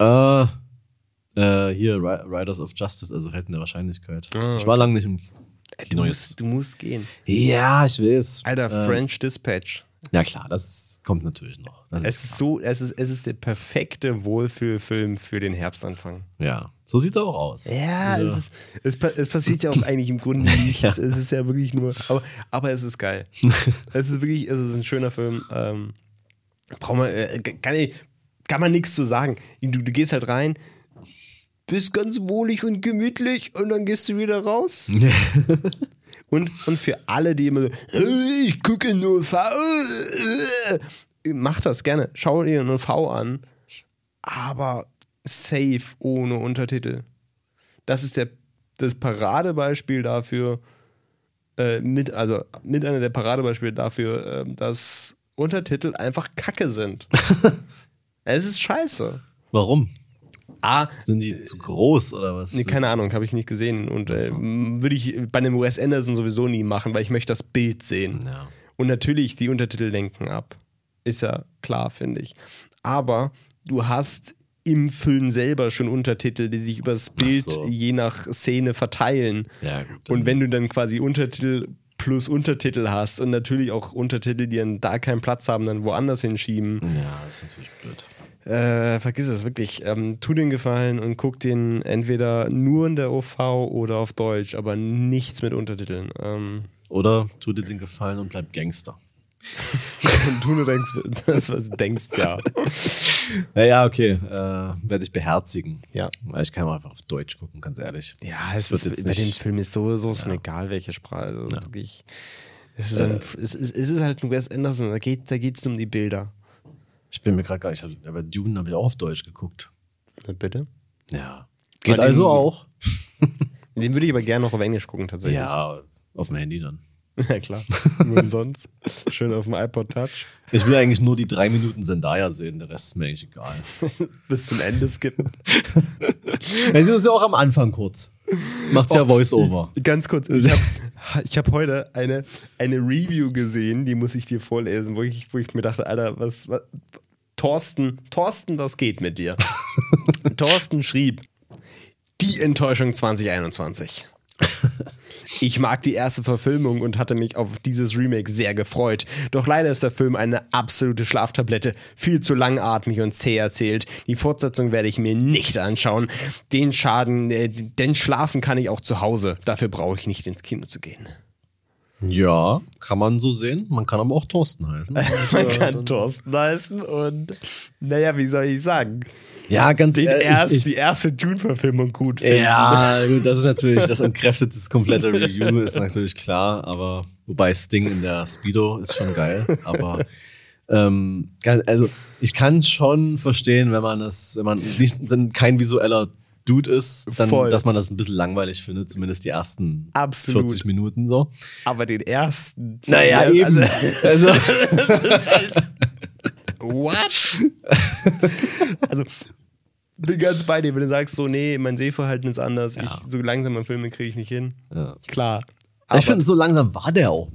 Äh, äh, hier, Ri- Riders of Justice, also Helden der Wahrscheinlichkeit. Ah, Ich war lange nicht im Du Kino jetzt. musst, du musst gehen. Ja, ich weiß. Alter, Ähm, French Dispatch. Ja, klar, das kommt natürlich noch. Das Es ist so, es ist, es ist der perfekte Wohlfühlfilm für den Herbstanfang. Ja, so sieht er auch aus. Ja, Es, ist, es, es passiert ja auch eigentlich im Grunde nichts. Ja. Es ist ja wirklich nur, aber, aber es ist geil. es ist wirklich, es ist ein schöner Film. Ähm, braucht man, äh, kann, ich- kann man nichts zu sagen. Du, du gehst halt rein, bist ganz wohlig und gemütlich und dann gehst du wieder raus. Und, und für alle, die immer so, "Äh, ich gucke nur V, äh, mach das gerne. Schau dir nur V an. Aber safe ohne Untertitel. Das ist der, das Paradebeispiel dafür, äh, mit, also mit einer der Paradebeispiele dafür, äh, dass Untertitel einfach Kacke sind. es ist scheiße. Warum? A, Sind die zu groß oder was? Nee, keine Ahnung, habe ich nicht gesehen. Und äh, würde ich bei einem US Anderson sowieso nie machen, weil ich möchte das Bild sehen. Ja. Und natürlich, die Untertitel lenken ab. Ist ja klar, finde ich. Aber du hast im Film selber schon Untertitel, die sich über das Bild so. je nach Szene verteilen. Ja, gut. Und wenn du dann quasi Untertitel plus Untertitel hast und natürlich auch Untertitel, die dann da keinen Platz haben, dann woanders hinschieben, Ja, das ist natürlich blöd. Äh, vergiss es wirklich. Ähm, tu den Gefallen und guck den entweder nur in der OV oder auf Deutsch, aber nichts mit Untertiteln. Ähm, Oder tu dir den Gefallen und bleib Gangster. und du nur denkst, das, was du denkst, ja. Ja, ja, okay. Äh, Werde ich beherzigen. Ja. Weil Ich kann auch einfach auf Deutsch gucken, ganz ehrlich. Ja, es wird ist, jetzt bei dem nicht- Film ist sowieso schon egal, welche Sprache. Also Ja. wirklich, es, ist ein, es, ist, es ist halt ein Wes Anderson, da geht es da um die Bilder. Ich bin mir gerade gar nicht, aber Dune habe ich auch auf Deutsch geguckt. Na, Bitte? Ja. Geht also auch. Den würde ich aber gerne noch auf Englisch gucken, tatsächlich. Ja, auf dem Handy dann. ja klar. Nur umsonst. Schön auf dem iPod Touch. Ich will eigentlich nur die drei Minuten Zendaya sehen, der Rest ist mir eigentlich egal. Bis zum Ende skippen. Ja, sie ist ja auch am Anfang kurz. Macht's ja Voice-Over. Ganz kurz, ich habe hab heute eine, eine Review gesehen, die muss ich dir vorlesen, wo ich, wo ich mir dachte, Alter, was, was Thorsten, Thorsten, was geht mit dir? Thorsten schrieb, die Enttäuschung 2021. Ich mag die erste Verfilmung und hatte mich auf dieses Remake sehr gefreut. Doch leider ist der Film eine absolute Schlaftablette, viel zu langatmig und zäh erzählt. Die Fortsetzung werde ich mir nicht anschauen. Den Schaden, äh, denn schlafen kann ich auch zu Hause. Dafür brauche ich nicht ins Kino zu gehen. Ja, kann man so sehen. Man kann aber auch Thorsten heißen. Man kann Thorsten heißen und naja, wie soll ich sagen? Ja, ganz Den ehrlich. erst, ich, die erste Dune-Verfilmung gut finden. ja, gut, das ist natürlich, das entkräftet das komplette Review, ist natürlich klar, aber wobei Sting in der Speedo ist schon geil, aber ähm, also ich kann schon verstehen, wenn man es, wenn man nicht dann kein visueller Dude ist, dann, Voll. dass man das ein bisschen langweilig findet, zumindest die ersten Absolut. 40 Minuten so. Aber den ersten. Naja, also, eben. Also, das ist halt. What? also, bin ganz bei dir, wenn du sagst, so, nee, mein Sehverhalten ist anders. Ich, so langsam Filme kriege ich nicht hin. ja. Klar. ich finde, so langsam war der auch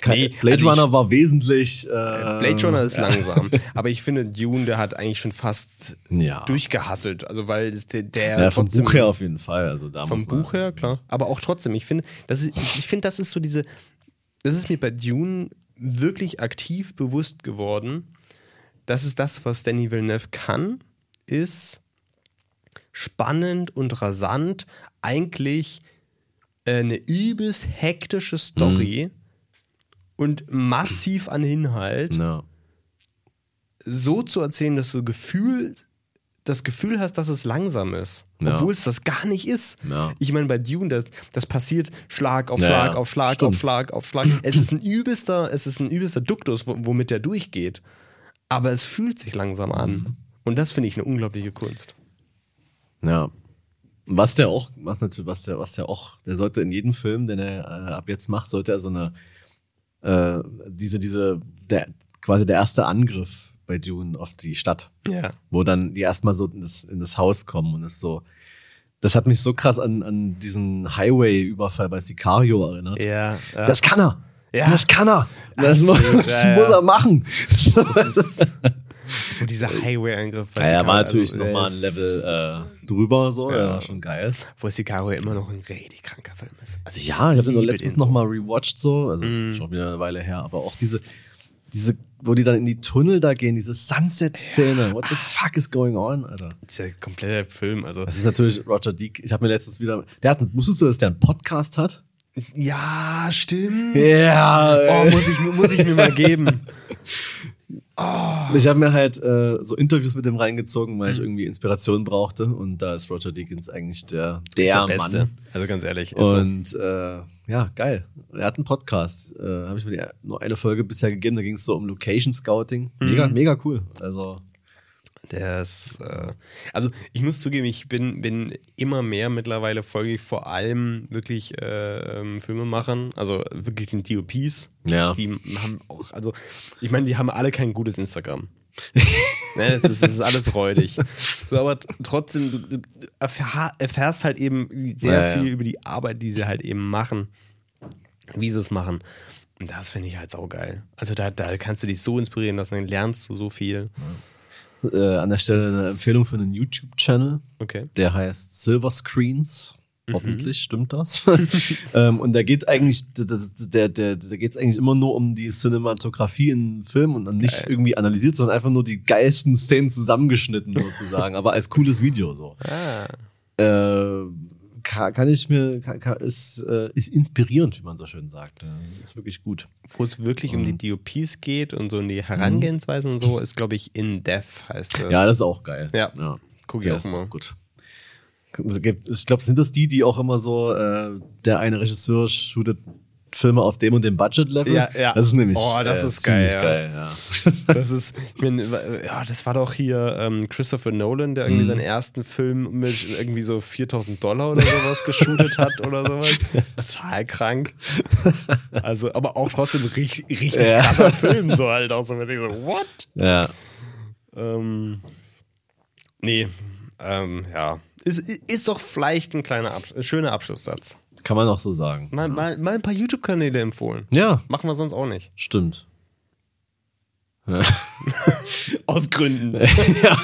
kein, Nee, Blade also ich- Runner war wesentlich. Äh, Blade Runner ist langsam. Aber ich finde, Dune, der hat eigentlich schon fast Ja. durchgehasselt. Also, weil es der, der Ja, vom Buch her auf jeden Fall. Also da Vom Buch her, klar. Aber auch trotzdem, ich finde, das ist, ich finde, das ist so diese, das ist mir bei Dune wirklich aktiv bewusst geworden. Das ist das, was Danny Villeneuve kann, ist spannend und rasant eigentlich äh, eine übelst hektische Story und massiv an Inhalt Ja. so zu erzählen, dass du Gefühl, das Gefühl hast, dass es langsam ist. Ja. Obwohl es das gar nicht ist. Ja. Ich meine, bei Dune, das, das passiert Schlag auf Schlag ja. auf Schlag Stimmt. auf Schlag auf Schlag. Es ist ein übelster, es ist ein übelster Duktus, wo- womit der durchgeht. Aber es fühlt sich langsam an. Mhm. Und das finde ich eine unglaubliche Kunst. Ja. Was der auch, was natürlich, was der, was der auch, der sollte in jedem Film, den er äh, ab jetzt macht, sollte er so eine, äh, diese, diese, der, quasi der erste Angriff bei Dune auf die Stadt, Ja. wo dann die erstmal so in das, in das Haus kommen und es so, das hat mich so krass an, an diesen Highway-Überfall bei Sicario erinnert. Ja. ja. Das kann er. Ja. Das kann er. Das, muss, das ja, muss ja. er machen. Das ist, so dieser Highway-Angriff. Ja, er war natürlich also, nochmal ein ist- Level äh, drüber, so, ja. Ja. war schon geil. Wo Sicario immer noch ein richtig kranker Film ist. Also Ja, ich habe den liebe letztens nochmal rewatcht, so, also Mhm. schon wieder eine Weile her, aber auch diese, diese, wo die dann in die Tunnel da gehen, diese Sunset-Szene. What the fuck is going on, Alter? Dieser komplette Film, also. Das ist natürlich Roger Deak. Ich habe mir letztens wieder, der hat, wusstest du, dass der einen Podcast hat? Ja, stimmt. Ja, Oh, muss ich, muss ich mir mal geben. Ich habe mir halt äh, so Interviews mit dem reingezogen, weil ich Mhm. irgendwie Inspiration brauchte. Und da ist Roger Deakins eigentlich der, der, Ist Mann. Also ganz ehrlich. Und äh, ja, geil. Er hat einen Podcast. Äh, habe ich mir nur eine Folge bisher gegeben. Da ging es so um Location Scouting. Mega, Mhm. mega cool. Also Der ist, äh, also ich muss zugeben, ich bin, bin immer mehr mittlerweile folge ich vor allem wirklich äh, ähm, Filmemachern, also wirklich den DOPs. Ja. Die haben auch, also ich meine, die haben alle kein gutes Instagram. ne, das, ist, das ist alles räudig. So, aber trotzdem, du, du erfährst halt eben sehr Ja, ja. viel über die Arbeit, die sie halt eben machen, wie sie es machen. Und das finde ich halt saugeil. Also da, da kannst du dich so inspirieren lassen, dann lernst du so viel. Äh, an der Stelle eine Empfehlung für einen YouTube-Channel. Okay. Der heißt Silver Screens. Hoffentlich Mhm. stimmt das. ähm, und da geht eigentlich, der, der, da geht es eigentlich immer nur um die Cinematografie in Filmen und dann nicht Geil. irgendwie analysiert, sondern einfach nur die geilsten Szenen zusammengeschnitten sozusagen, aber als cooles Video so. Ah. Äh, kann, kann ich mir, kann, ist, äh, ist inspirierend, wie man so schön sagt. Ist wirklich gut. Wo es wirklich um die DOPs geht und so in Mhm. die Herangehensweise und so, ist, glaube ich, In Death heißt das. Ja, das ist auch geil. Ja. ja. Guck ich auch mal. gut. Ich glaube, sind das die, die auch immer so, äh, der eine Regisseur shootet Filme auf dem und dem Budget-Level? Ja, ja. Das ist nämlich Oh, das äh, ist geil, geil ja. Das ist, ich meine, ja, das war doch hier ähm, Christopher Nolan, der irgendwie seinen ersten Film mit irgendwie so 4000 Dollar oder sowas geshootet hat oder sowas. Total krank. Also, aber auch trotzdem richtig, richtig Ja. krasser Film, so halt auch so, wenn ich so, what? ja. Ähm, nee, ähm, ja. Ist, ist doch vielleicht ein kleiner, Abs schöner Abschlusssatz. Kann man auch so sagen. Mal, mal, mal ein paar YouTube-Kanäle empfohlen. Ja, Machen wir sonst auch nicht. stimmt. Ja. Aus Gründen. ja.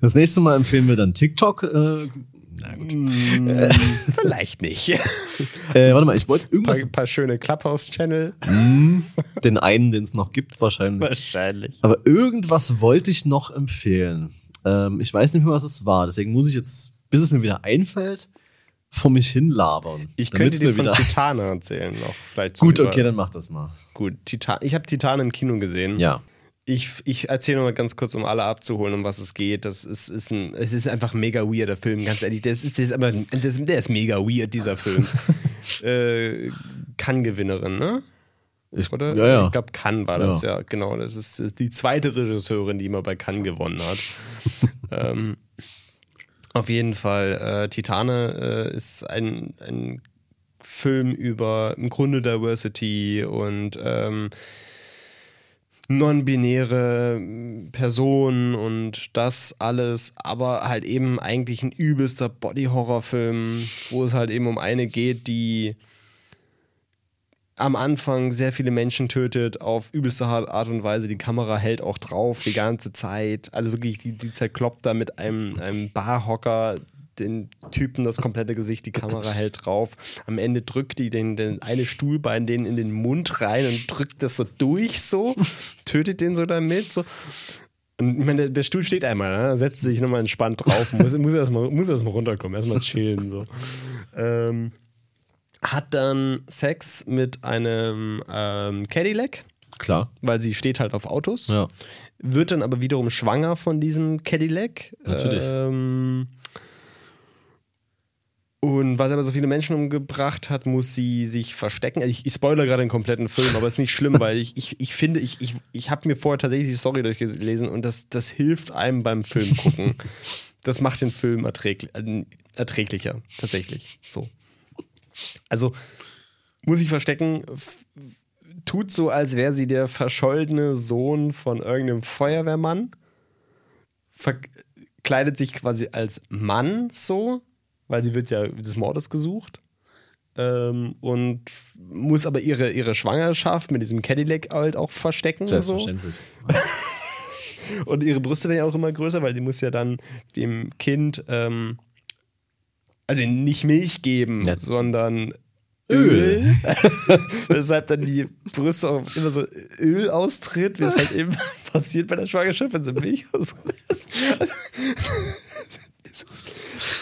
Das nächste Mal empfehlen wir dann TikTok. Äh, na gut. Mm, Vielleicht nicht. Äh, warte mal, ich wollte Ein irgendwas. paar, paar schöne Clubhouse-Channel. Mm, den einen, den es noch gibt, wahrscheinlich. Wahrscheinlich. Aber irgendwas wollte ich noch empfehlen. Ähm, ich weiß nicht mehr, was es war. Deswegen muss ich jetzt, bis es mir wieder einfällt, vor mich hinlabern. Ich Damit's könnte dir mir von wieder. Titane erzählen noch. Vielleicht Gut, okay, dann mach das mal. Gut, Titan. Ich habe Titan im Kino gesehen. Ja. Ich, ich erzähle noch mal ganz kurz, um alle abzuholen, um was es geht. Das ist, ist ein, es ist einfach ein mega weirder Film, ganz ehrlich. Das ist, das ist aber, das, der ist mega weird, dieser Film. äh, Kann-Gewinnerin, ne? Ich, Oder? Ja, ja. Ich glaube, Cannes war das, Ja. ja. genau. Das ist, ist die zweite Regisseurin, die immer bei Cannes gewonnen hat. ähm, Auf jeden Fall. Äh, Titane äh, ist ein, ein Film über im Grunde Diversity und ähm, non-binäre Personen und das alles, aber halt eben eigentlich ein übelster Body-Horror-Film, wo es halt eben um eine geht, die am Anfang sehr viele Menschen tötet, auf übelste Art und Weise. Die Kamera hält auch drauf die ganze Zeit. Also wirklich, die, die zerkloppt da mit einem, einem Barhocker den Typen das komplette Gesicht, die Kamera hält drauf. Am Ende drückt die den, den eine Stuhlbein den in den Mund rein und drückt das so durch so, tötet den so damit. So. Und ich meine, der, der Stuhl steht einmal, ne? setzt sich nochmal entspannt drauf, muss, muss erstmal erst runterkommen, erstmal chillen. So. Ähm, hat dann Sex mit einem ähm, Cadillac. Klar. Weil sie steht halt auf Autos. Ja. Wird dann aber wiederum schwanger von diesem Cadillac. Natürlich. Ähm, und weil sie aber so viele Menschen umgebracht hat, muss sie sich verstecken. Also ich, ich spoilere gerade den kompletten Film, aber ist nicht schlimm, weil ich, ich, ich finde, ich, ich, ich habe mir vorher tatsächlich die Story durchgelesen und das, das hilft einem beim Film gucken. das macht den Film erträglich, äh, erträglicher, tatsächlich. So. Also muss ich verstecken, tut so, als wäre sie der verschollene Sohn von irgendeinem Feuerwehrmann, verkleidet sich quasi als Mann so weil sie wird ja des Mordes gesucht. Ähm, und muss aber ihre, ihre Schwangerschaft mit diesem Cadillac halt auch verstecken. Selbstverständlich. So. und ihre Brüste werden ja auch immer größer, weil die muss ja dann dem Kind ähm, also nicht Milch geben, ja. sondern Öl. Weshalb dann die Brüste auch immer so Öl austritt, wie es halt eben passiert bei der Schwangerschaft, wenn sie Milch auslässt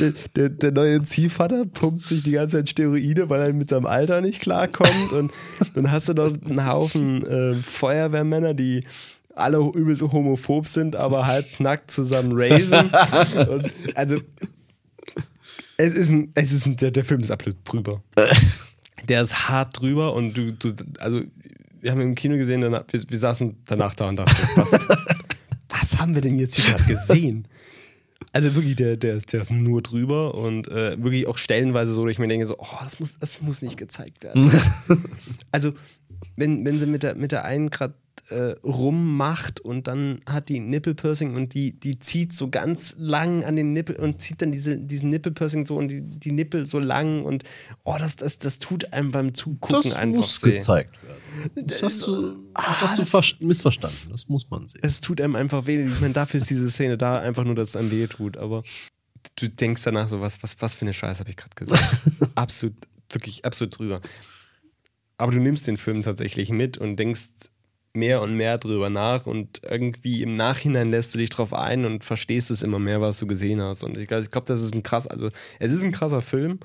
der, der, der, neue Ziehvater pumpt sich die ganze Zeit Steroide, weil er mit seinem Alter nicht klarkommt. Und dann hast du noch einen Haufen äh, Feuerwehrmänner, die alle übel so homophob sind, aber halb nackt zusammen raven. Und also, es ist ein, es ist ein, der, der Film ist absolut drüber. Der ist hart drüber und du, du also, wir haben im Kino gesehen, wir, wir saßen danach da und dachten, was, was haben wir denn jetzt hier gerade gesehen? Also wirklich, der, der, ist, der ist nur drüber und äh, wirklich auch stellenweise so, dass ich mir denke, so, oh, das muss, das muss nicht gezeigt werden. also, wenn, wenn sie mit der, mit der einen gerade äh, rummacht und dann hat die Nippelpursing und die, die zieht so ganz lang an den Nippel und zieht dann diese, diesen Nippelpursing so und die, die Nippel so lang und oh, das, das, das tut einem beim Zugucken das einfach muss sehen. gezeigt werden. Das hast du, das ah, hast du missverstanden. Das muss man sehen. Es tut einem einfach weh. Ich meine, dafür ist diese Szene da, einfach nur, dass es einem weh tut. Aber du denkst danach so, was, was, was für eine Scheiße habe ich gerade gesagt. absolut, wirklich absolut drüber. Aber du nimmst den Film tatsächlich mit und denkst, mehr und mehr drüber nach und irgendwie im Nachhinein lässt du dich drauf ein und verstehst es immer mehr, was du gesehen hast. Und ich, ich glaube, das ist ein krass, also es ist ein krasser Film.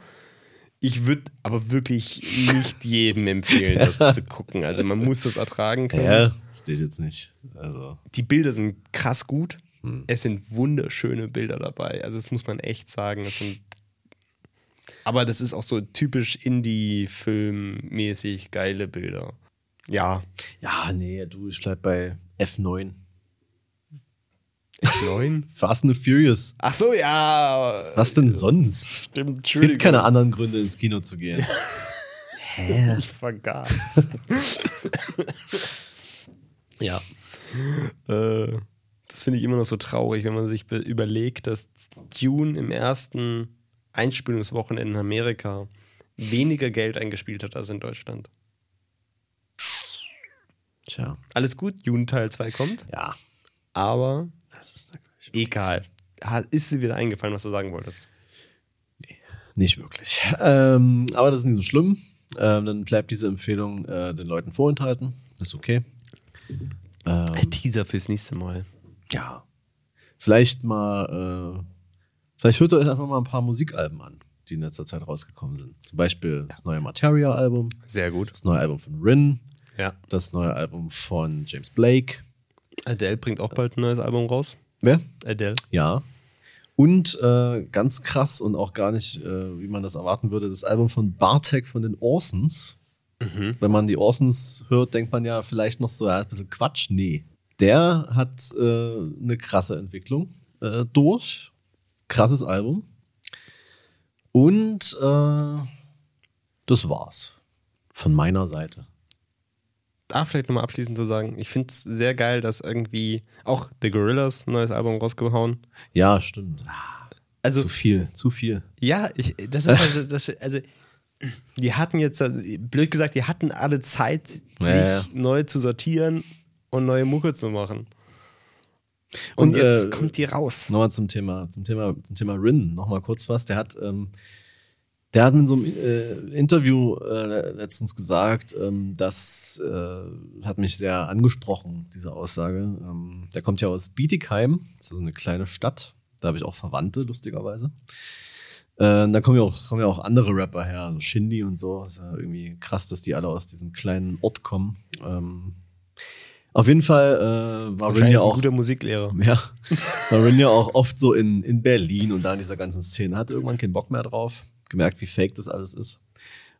Ich würde aber wirklich nicht jedem empfehlen, das zu gucken. Also man muss das ertragen können. Ja, steht jetzt nicht. Also. Die Bilder sind krass gut. Hm. Es sind wunderschöne Bilder dabei. Also das muss man echt sagen. Das sind, aber das ist auch so typisch Indie-Film-mäßig geile Bilder. Ja. Ja, nee, du, ich bleib bei F9. F9? Fast and Furious. Ach so, ja. Was denn sonst? Stimmt, Es gibt keine anderen Gründe, ins Kino zu gehen. Hä? Ich vergaß. ja. Äh, das finde ich immer noch so traurig, wenn man sich überlegt, dass Dune im ersten Einspielungswochenende in Amerika weniger Geld eingespielt hat als in Deutschland. Tja. Alles gut, June Teil 2 kommt. Ja. Aber egal. Ist dir wieder eingefallen, was du sagen wolltest? Nee, nicht wirklich. Ähm, aber das ist nicht so schlimm. Ähm, dann bleibt diese Empfehlung äh, den Leuten vorenthalten. Das ist okay. Ähm, Ein Teaser fürs nächste Mal. Ja. Vielleicht mal, äh, vielleicht hört ihr euch einfach mal ein paar Musikalben an, die in letzter Zeit rausgekommen sind. Zum Beispiel das neue Materia-Album. Sehr gut. Das neue Album von Rin. Ja. Das neue Album von James Blake. Adele bringt auch bald ein neues Album raus. Wer? Adele. Ja. Und äh, ganz krass und auch gar nicht, äh, wie man das erwarten würde, das Album von Bartek von den Orsons. Mhm. Wenn man die Orsons hört, denkt man ja vielleicht noch so, ja, ein bisschen Quatsch. Nee. Der hat äh, eine krasse Entwicklung äh, durch. Krasses Album. Und äh, das war's. Von meiner Seite. Da vielleicht nochmal abschließend zu sagen, ich finde es sehr geil, dass irgendwie auch The Gorillas ein neues Album rausgehauen. Ja, stimmt. Also, zu viel, zu viel. Ja, ich, das ist also, das, also die hatten jetzt, blöd gesagt, die hatten alle Zeit, sich ja, neu zu sortieren und neue Mucke zu machen. Und, und jetzt äh, kommt die raus. Nochmal zum Thema, zum Thema, zum Thema Rin, nochmal kurz was. Der hat, ähm, der hat in so einem äh, Interview äh, letztens gesagt, ähm, das äh, hat mich sehr angesprochen, diese Aussage. Ähm, der kommt ja aus Bietigheim, das ist eine kleine Stadt. Da habe ich auch Verwandte, lustigerweise. Äh, da kommen ja, auch, kommen ja auch andere Rapper her, also Shindy und so. Ist ja irgendwie krass, dass die alle aus diesem kleinen Ort kommen. Ähm, auf jeden Fall äh, war Rin ja auch. guter Musiklehrer. Ja. War Rin ja auch oft so in, in Berlin und da in dieser ganzen Szene. Hat irgendwann keinen Bock mehr drauf. Gemerkt, wie fake das alles ist.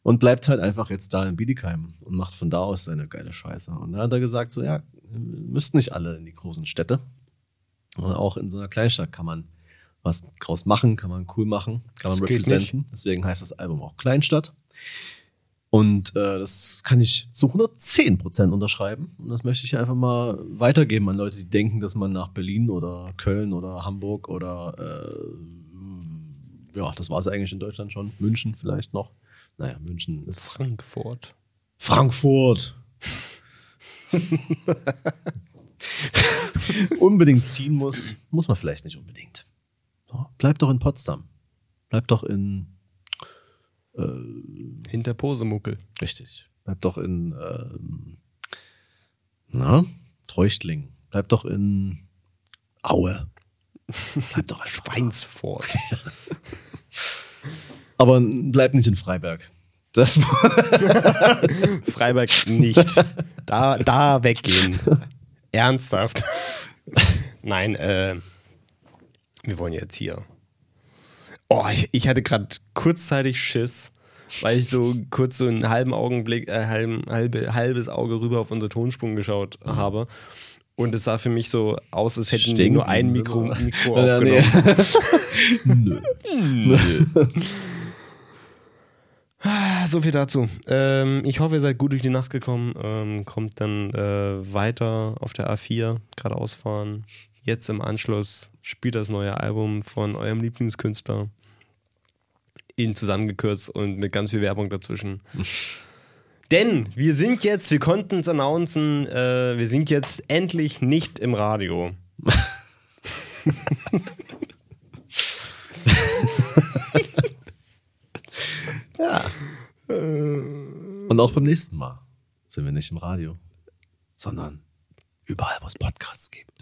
Und bleibt halt einfach jetzt da in Bietigheim und macht von da aus seine geile Scheiße. Und dann hat er gesagt, so, ja, müssten nicht alle in die großen Städte. Und auch in so einer Kleinstadt kann man was draus machen, kann man cool machen, kann man das representen. Deswegen heißt das Album auch Kleinstadt. Und äh, das kann ich zu 110 Prozent unterschreiben. Und das möchte ich einfach mal weitergeben an Leute, die denken, dass man nach Berlin oder Köln oder Hamburg oder äh, ja, das war es eigentlich in Deutschland schon. München vielleicht noch. Naja, München ist. Frankfurt. Frankfurt! unbedingt ziehen muss, muss man vielleicht nicht unbedingt. So, bleib doch in Potsdam. Bleib doch in äh, hinter Posemuckel. Richtig. Bleib doch in ähm, na, Treuchtling. Bleib doch in Aue. Bleib doch in Schweinsfurt. Aber bleib nicht in Freiberg. Das Freiberg nicht. Da, da weggehen. Ernsthaft. Nein, äh, wir wollen jetzt hier. Oh, ich, ich hatte gerade kurzzeitig Schiss, weil ich so kurz so einen halben Augenblick, äh, halb, halbe, halbes Auge rüber auf unsere Tonsprung geschaut mhm. habe. Und es sah für mich so aus, als hätten wir nur ein Mikro, Mikro aufgenommen. Nö. Nö. So viel dazu. Ähm, ich hoffe, ihr seid gut durch die Nacht gekommen. Ähm, kommt dann äh, weiter auf der A4, geradeaus fahren. Jetzt im Anschluss spielt das neue Album von eurem Lieblingskünstler. Ihn zusammengekürzt und mit ganz viel Werbung dazwischen. Denn wir sind jetzt, wir konnten es announcen, äh, wir sind jetzt endlich nicht im Radio. ja. Und auch beim nächsten Mal sind wir nicht im Radio, sondern überall, wo es Podcasts gibt.